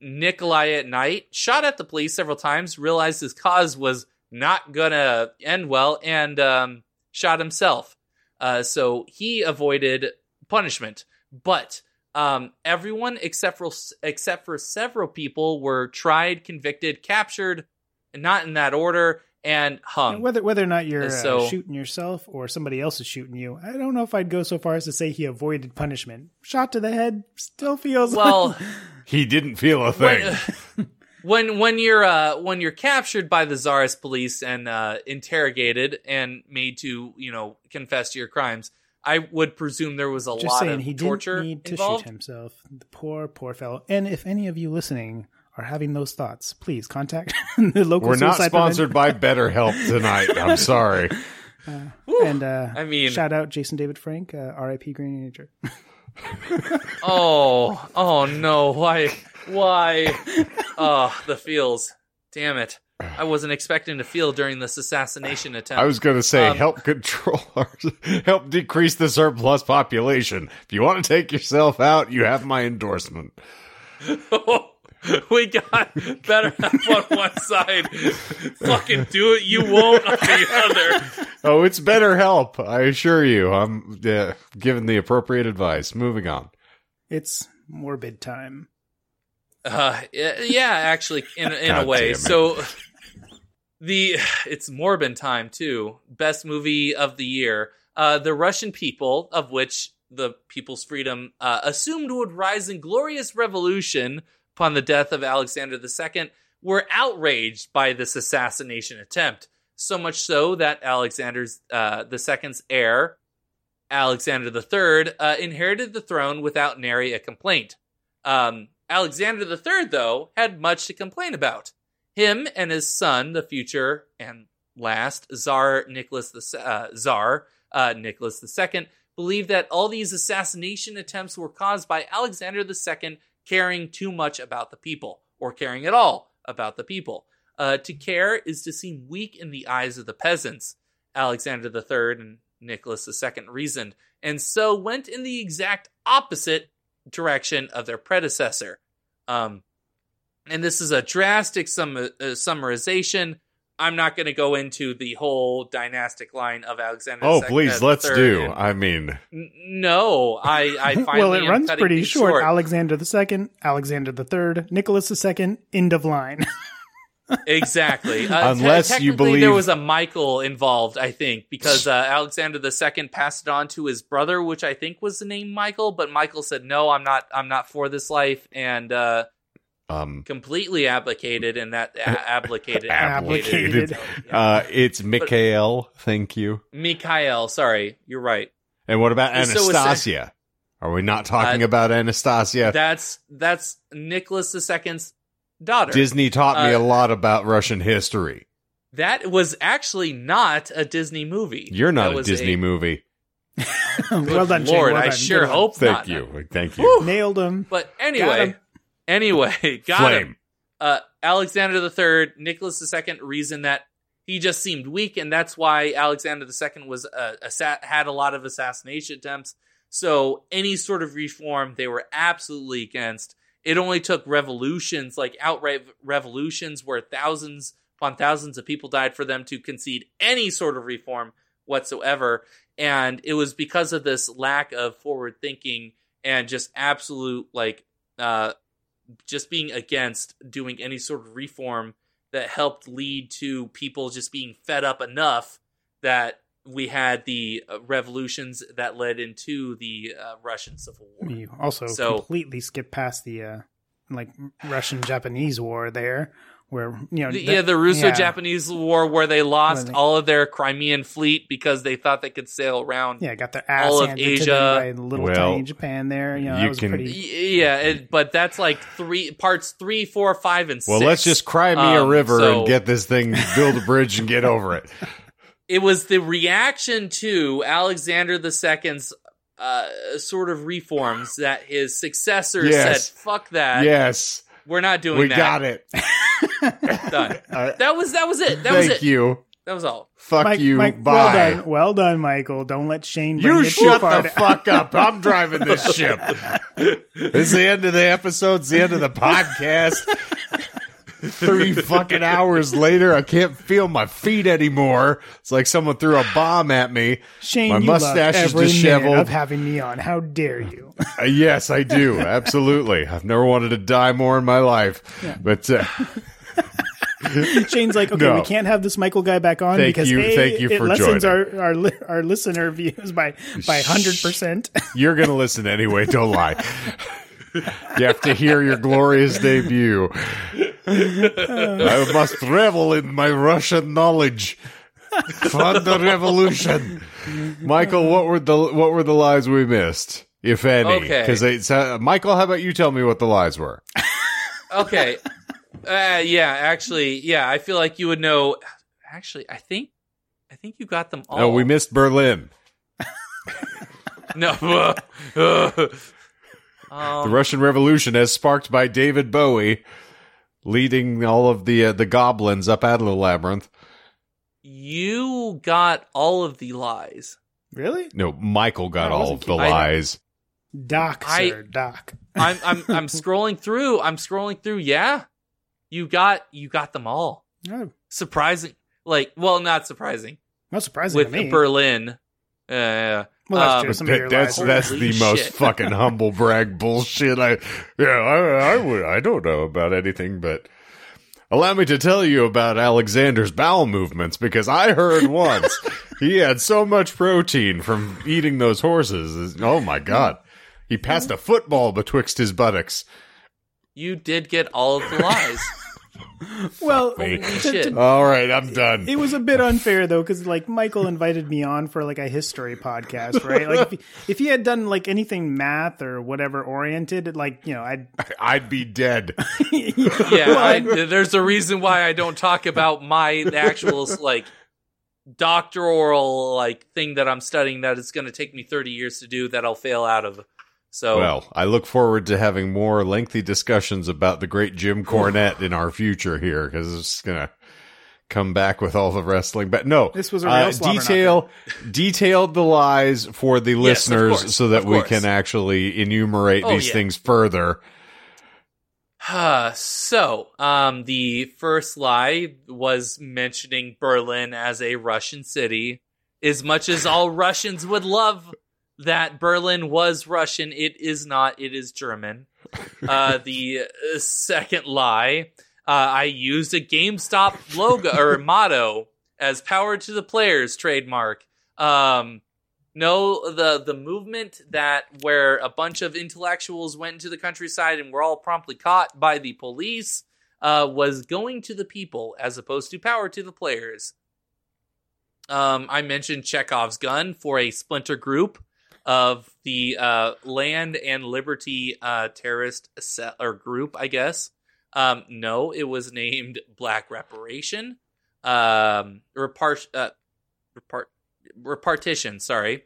Nikolai at night shot at the police several times, realized his cause was not gonna end well, and um, shot himself. Uh, so he avoided punishment, but um, everyone except for except for several people were tried, convicted, captured, not in that order, and hung. Whether whether or not you're uh, shooting yourself or somebody else is shooting you, I don't know if I'd go so far as to say he avoided punishment. Shot to the head still feels Well, [laughs] he didn't feel a thing. when [laughs] when when you're uh when you're captured by the Tsarist police and uh interrogated and made to you know confess to your crimes, I would presume there was a just lot saying of he torture didn't need to shoot himself. The poor poor fellow. And if any of you listening are having those thoughts, please contact [laughs] the local. We're not sponsored by [laughs] BetterHelp tonight. I'm sorry. prevention. And uh, I mean- shout out Jason David Frank, uh, R.I.P. Green Ranger. [laughs] Oh, oh no! Why, why? Oh, the feels. Damn it! I wasn't expecting to feel during this assassination attempt. I was going to say Um, help control [laughs] or help decrease the surplus population. If you want to take yourself out, you have my endorsement. [laughs] we got better [laughs] help on one side. Fucking do it, you won't on the other. Oh, it's better help. I assure you. I'm uh, giving the appropriate advice. Moving on. It's morbid time. Uh, yeah, actually, in in a way. damn it. So the [sighs] it's Morbin time too. Best movie of the year. Uh, the Russian people, of which the People's Freedom uh, assumed would rise in glorious revolution upon the death of Alexander II, were outraged by this assassination attempt. So much so that Alexander's uh, II's heir, Alexander III, uh, inherited the throne without nary a complaint. Um, Alexander III, though, had much to complain about. Him and his son, the future and last Tsar Nicholas the uh, Tsar uh, Nicholas II, believed that all these assassination attempts were caused by Alexander II caring too much about the people, or caring at all about the people. Uh, to care is to seem weak in the eyes of the peasants. Alexander III and Nicholas II reasoned, and so went in the exact opposite direction of their predecessor. Um, and this is a drastic sum- uh, summarization. I'm not going to go into the whole dynastic line of Alexander. Oh, please, uh, let's III do. and- I mean, N- no, I, I [laughs] well, it runs pretty things short. Alexander the Second, Alexander the Third, Nicholas the Second. End of line. [laughs] exactly. Uh, te- Unless you technically there was a Michael involved, I think, because uh, Alexander II passed it on to his brother, which I think was the name Michael, but Michael said, "No, I'm not. I'm not for this life," and uh, um, completely abdicated, and that a- [laughs] abdicated, Abdicated. uh, it's Mikhail. Thank you. Mikhail. Sorry, you're right. And what about So it's a- Anastasia? Are we not talking Uh, about Anastasia? That's that's Nicholas II's daughter. Disney taught me uh, a lot about Russian history. that was actually not a Disney movie. You're not That a was Disney movie. [laughs] well done, Shane. Lord, well I sure Good one. hope Thank not. you. Thank you. Nailed him. But Got anyway, him. Anyway, [laughs] got Flame. him. Uh, Alexander III, Nicholas II reason that he just seemed weak, and that's why Alexander II was uh, assa- had a lot of assassination attempts. So any sort of reform, they were absolutely against. It only took revolutions, like outright revolutions, where thousands upon thousands of people died for them to concede any sort of reform whatsoever. And it was because of this lack of forward thinking and just absolute like uh, just being against doing any sort of reform that helped lead to people just being fed up enough that we had the uh, revolutions that led into the uh, Russian Civil War. You also So- completely skip past the uh, like Russian Japanese war there, where you know The- that- yeah, the Russo yeah. Japanese War where they lost they- all of their Crimean fleet because they thought they could sail around. Yeah, got their ass all of handed to Asia. them by little Well, tiny Japan there. You know, that you was can- pretty. Yeah, it, but that's like three parts three, four, five, and Well, six. let's just cry me a Um, river so- and get this thing, build a bridge and get over it. [laughs] It was the reaction to Alexander II's uh, sort of reforms that his successor Yes. said, "Fuck that, yes, we're not doing we that." got it. [laughs] [laughs] Done. Uh, That was that was it. That was thank it. you. That was all. Fuck Mike, you. Mike, Bye. well done, well done, Michael. Don't let Shane. Bring You it too shut far the down. fuck up. [laughs] I'm driving this ship. It's the end of the episode. It's the end of the podcast. Three fucking hours later, I can't feel my feet anymore. It's like someone threw a bomb at me. Shane, My you mustache loved is every minute disheveled. of having me on. How dare you? Uh, yes, I do. Absolutely. I've never wanted to die more in my life. But uh, [laughs] Shane's like, okay, No. we can't have this Michael guy back on Thank because you- A, thank you it for lessens joining. our our, our listener views by by hundred percent. [laughs] you're going to listen anyway. Don't lie. You have to hear your glorious debut. I must revel in my Russian knowledge. Fund the revolution. Michael, what were the what were the lies we missed, if any? Okay. Because uh, Michael, how about you tell me what the lies were? Okay. Uh, yeah, actually, yeah, I feel like you would know. Actually, I think, I think you got them all. Oh, we missed Berlin. no. [laughs] Uh, The um, Russian Revolution, as sparked by David Bowie, leading all of the uh, the goblins up out of the labyrinth. you got all of the lies. Really, No, Michael got all of the. I- lies. Doc, I- sir, Doc. I'm I'm I'm [laughs] scrolling through. I'm scrolling through. Yeah, you got you got them all. Oh, Surprising, like well, not surprising not surprising with to me. Berlin. Uh, well, that's um, true. Some of That- your that's that's Holy the most [laughs] fucking humble brag bullshit. I yeah, I I, would, I don't know about anything, but allow me to tell you about Alexander's bowel movements because I heard [laughs] once he had so much protein from eating those horses. Oh my god, he passed a football betwixt his buttocks. You did get all of the lies. [laughs] [laughs] well, [laughs] to- to- All right, I'm done. it was a bit unfair though because like michael invited me on for like a history podcast right like if he, if he had done like anything math or whatever oriented like you know i'd I'd be dead. yeah, I, there's a reason why I don't talk about my actual like doctoral like thing that I'm studying that it's going to take me 30 years to do that I'll fail out of. So Well, I look forward to having more lengthy discussions about the great Jim Cornette in our future here because it's gonna come back with all the wrestling. But no, This was a real uh, detail detailed the lies for the Yes, listeners course, so that we can actually enumerate Oh, these yeah. things further. Uh, [sighs] so, um, the first lie was mentioning Berlin as a Russian city. As much as all Russians would love that Berlin was Russian, it is not. It is German. Uh, [laughs] the uh, second lie, uh, I used a GameStop logo or [laughs] motto as "Power to the Players" trademark. Um, no, the the movement that where a bunch of intellectuals went into the countryside and were all promptly caught by the police uh, was going to the people as opposed to power to the players. Um, I mentioned Chekhov's gun for a splinter group of the uh, Land and Liberty uh, terrorist set or group, I guess. Um, no, it was named Black Reparation. Um, repart, uh, repart, repartition. Sorry.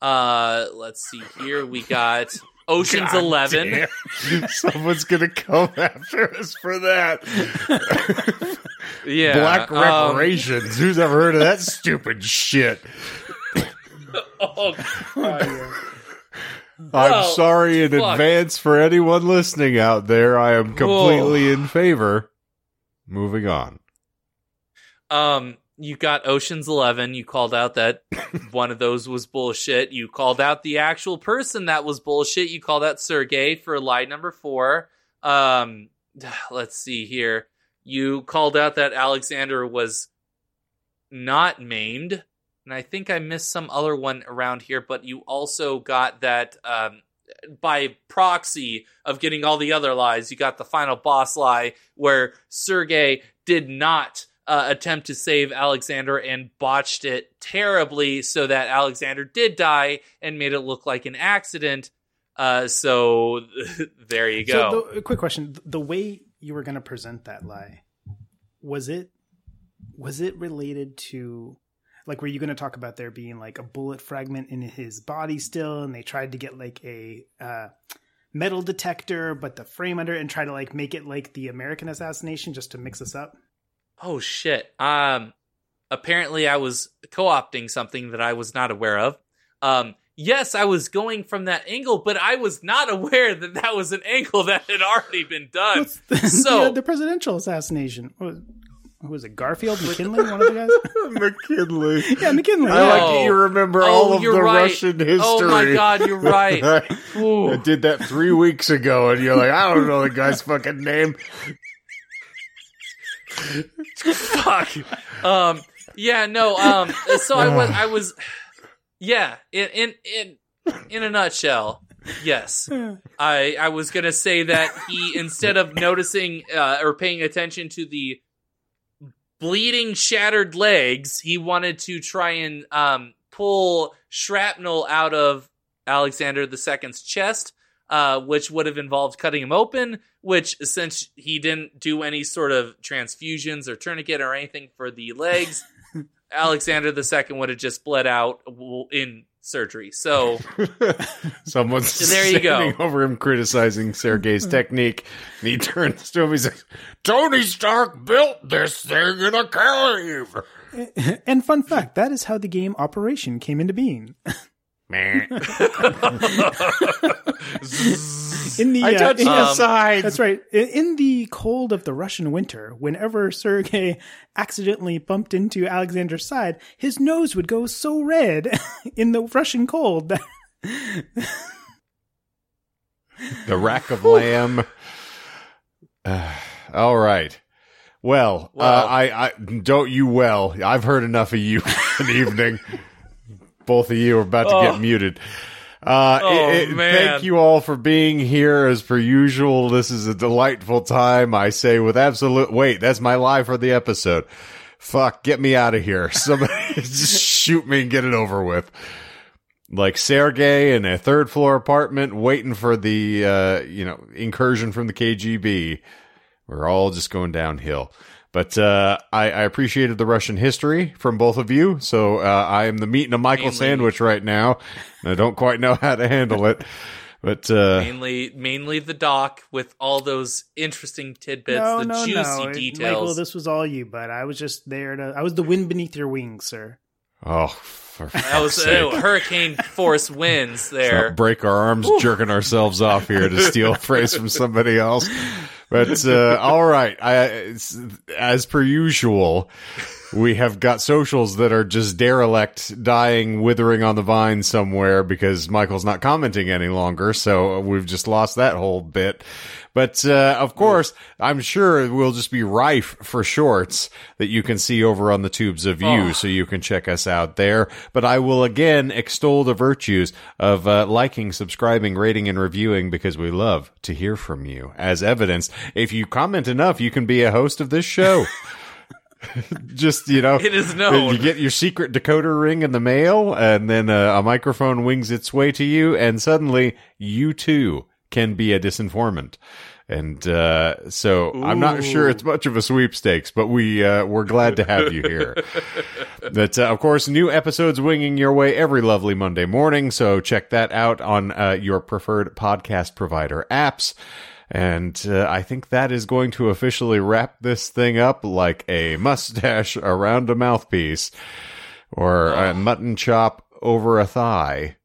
Uh, let's see here. We got [laughs] Ocean's God Eleven. damn. [laughs] Someone's gonna come [laughs] after us for that. Yeah, Black um, reparations. Who's ever heard of that stupid shit? [laughs] oh, God. [laughs] I'm sorry in fuck. advance for anyone listening out there. I am completely in favor. Moving on. Um, you got Ocean's Eleven. You called out that [coughs] one of those was bullshit. You called out the actual person that was bullshit. You called out Sergey for lie number four. Um, [sighs] let's see here. You called out that Alexander was not maimed, and I think I missed some other one around here. But you also got that um, by proxy of getting all the other lies, you got the final boss lie where Sergei did not uh, attempt to save Alexander and botched it terribly so that Alexander did die and made it look like an accident. Uh, so [laughs] there you go. So, the, a quick question: the way you were going to present that lie, was it was it related to like were you going to talk about there being like a bullet fragment in his body still, and they tried to get like a uh, metal detector, but the frame under it, and try to like make it like the American assassination just to mix us up? Oh shit. Um apparently I was co-opting something that I was not aware of. Um yes, I was going from that angle, but I was not [laughs] aware that that was an angle that had already been done. [laughs] The, So- the, the presidential assassination. What was, who was it? Garfield, [laughs] McKinley, one of the guys. [laughs] McKinley. Yeah, McKinley. I like Oh. that you remember Oh, all of the right. Russian history. Oh my god, you're [laughs] right. I, I did that three weeks ago, and you're like, I don't know the guy's fucking name. Fuck. Um yeah, no, um so I was I was yeah, in in in in a nutshell, yes. [sighs] I I was gonna say that he instead of noticing uh, or paying attention to the bleeding shattered legs, he wanted to try and um, pull shrapnel out of Alexander II's chest, uh, which would have involved cutting him open. Which since he didn't do any sort of transfusions or tourniquet or anything for the legs, [laughs] Alexander II would have just bled out in surgery. So [laughs] Someone's There you go. standing over him criticizing Sergei's [laughs] technique, and he turns to him. He says, "Tony Stark built this thing in a cave." And fun fact, that is how the game Operation came into being. [laughs] Man, In the I uh, touched in- Um, sides. That's right. I- In the cold of the Russian winter, whenever Sergei accidentally bumped into Alexander's side, his nose would go so red [laughs] in the Russian cold. The rack of lamb. Uh, [sighs] all right. Well, Well. uh, I, I don't you well. I've heard enough of you [laughs] for the evening. Both of you are about to Oh. get muted. Uh, Oh, it- it- man. Thank you all for being here as per usual. This is a delightful time. I say with absolute, wait, that's my lie for the episode. Fuck, get me out of here. [laughs] Somebody just shoot me and get it over with like Sergey in a third floor apartment waiting for the uh, you know incursion from the KGB. We're all just going downhill. But uh, I, I appreciated the Russian history from both of you. So uh, I am the meat in a Michael Mainly- sandwich right now. And I don't quite know how to handle it. But uh, mainly mainly the doc with all those interesting tidbits, no, the no, juicy no. details. Michael, this was all you, but I was just there to. I was the wind beneath your wings, sir. oh, for that was uh, hurricane force winds there. break our arms jerking ourselves off here to steal [laughs] a phrase from somebody else. But uh, all right, I, as per usual, we have got socials that are just derelict, dying, withering on the vine somewhere because Michael's not commenting any longer. So we've just lost that whole bit. But uh, of course, I'm sure we'll just be rife for shorts that you can see over on the tubes of you, Oh. so you can check us out there. But I will again extol the virtues of uh, liking, subscribing, rating, and reviewing because we love to hear from you. As evidence, if you comment enough, you can be a host of this show. [laughs] [laughs] just you know, It is known. you get your secret decoder ring in the mail, and then uh, a microphone wings its way to you, and suddenly you too can be a disinformant. And uh, so I'm not sure it's much of a sweepstakes, but we uh, we're glad to have you here. [laughs] but uh, of course, new episodes winging your way every lovely Monday morning. So check that out on uh, your preferred podcast provider apps. And uh, I think that is going to officially wrap this thing up like a mustache around a mouthpiece or a mutton chop over a thigh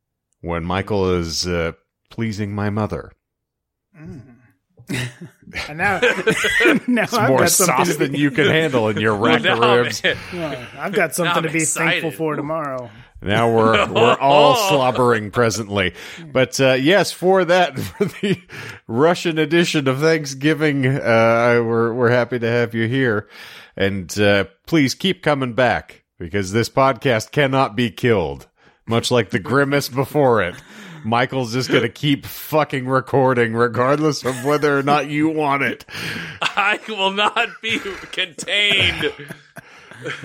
when Michael is uh, pleasing my mother. [laughs] And now, [laughs] now It's I've more got something sauce to be, than you can handle in your rack [laughs] Well, of ribs. man, Well, I've got something I'm to be excited. thankful for tomorrow. Now we're [laughs] we're all slobbering presently, but uh, yes, for that [laughs] for the Russian edition of Thanksgiving, uh, we're we're happy to have you here, and uh, please keep coming back because this podcast cannot be killed, much like the grimace before it. Michael's just gonna keep fucking recording, regardless of whether or not you want it. [laughs] I will not be contained.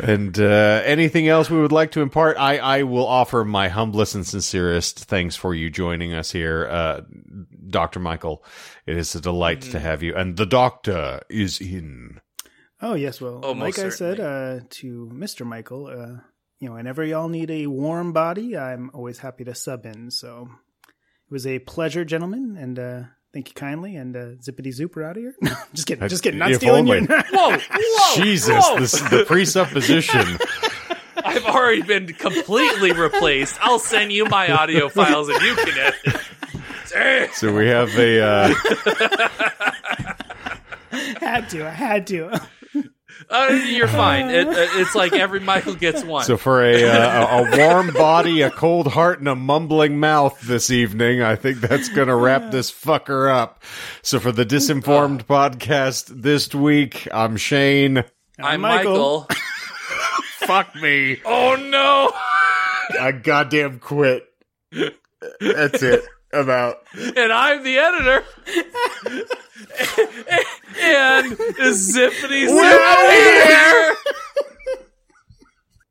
And uh, anything else we would like to impart, I, I will offer my humblest and sincerest thanks for you joining us here, uh, Dr. Michael. It is a delight to have you. And the doctor is in. Oh yes, well, Oh, most like I said uh, to Mister Michael, uh, you know, whenever y'all need a warm body, I'm always happy to sub in. So it was a pleasure, gentlemen, and uh, thank you kindly. And uh, zippity zooper out of here. [laughs] just kidding, just kidding. Not If stealing only. you. [laughs] Whoa, whoa, [laughs] Jesus, whoa. this, the presupposition. I've already been completely replaced. I'll send you my audio files and you can edit. Damn. So we have a. Uh, had to, I had to. Uh, you're fine. It, [laughs] uh, it's like every Michael gets one. So for a, uh, a a warm body, a cold heart, and a mumbling mouth this evening, I think that's going to wrap this fucker up. So for the Disinformed podcast this week, I'm Shane. I'm Michael. Michael. [laughs] Fuck me. Oh no! I goddamn quit. That's it. About. And I'm the editor. [laughs] [laughs] and zippity zippity here. [laughs]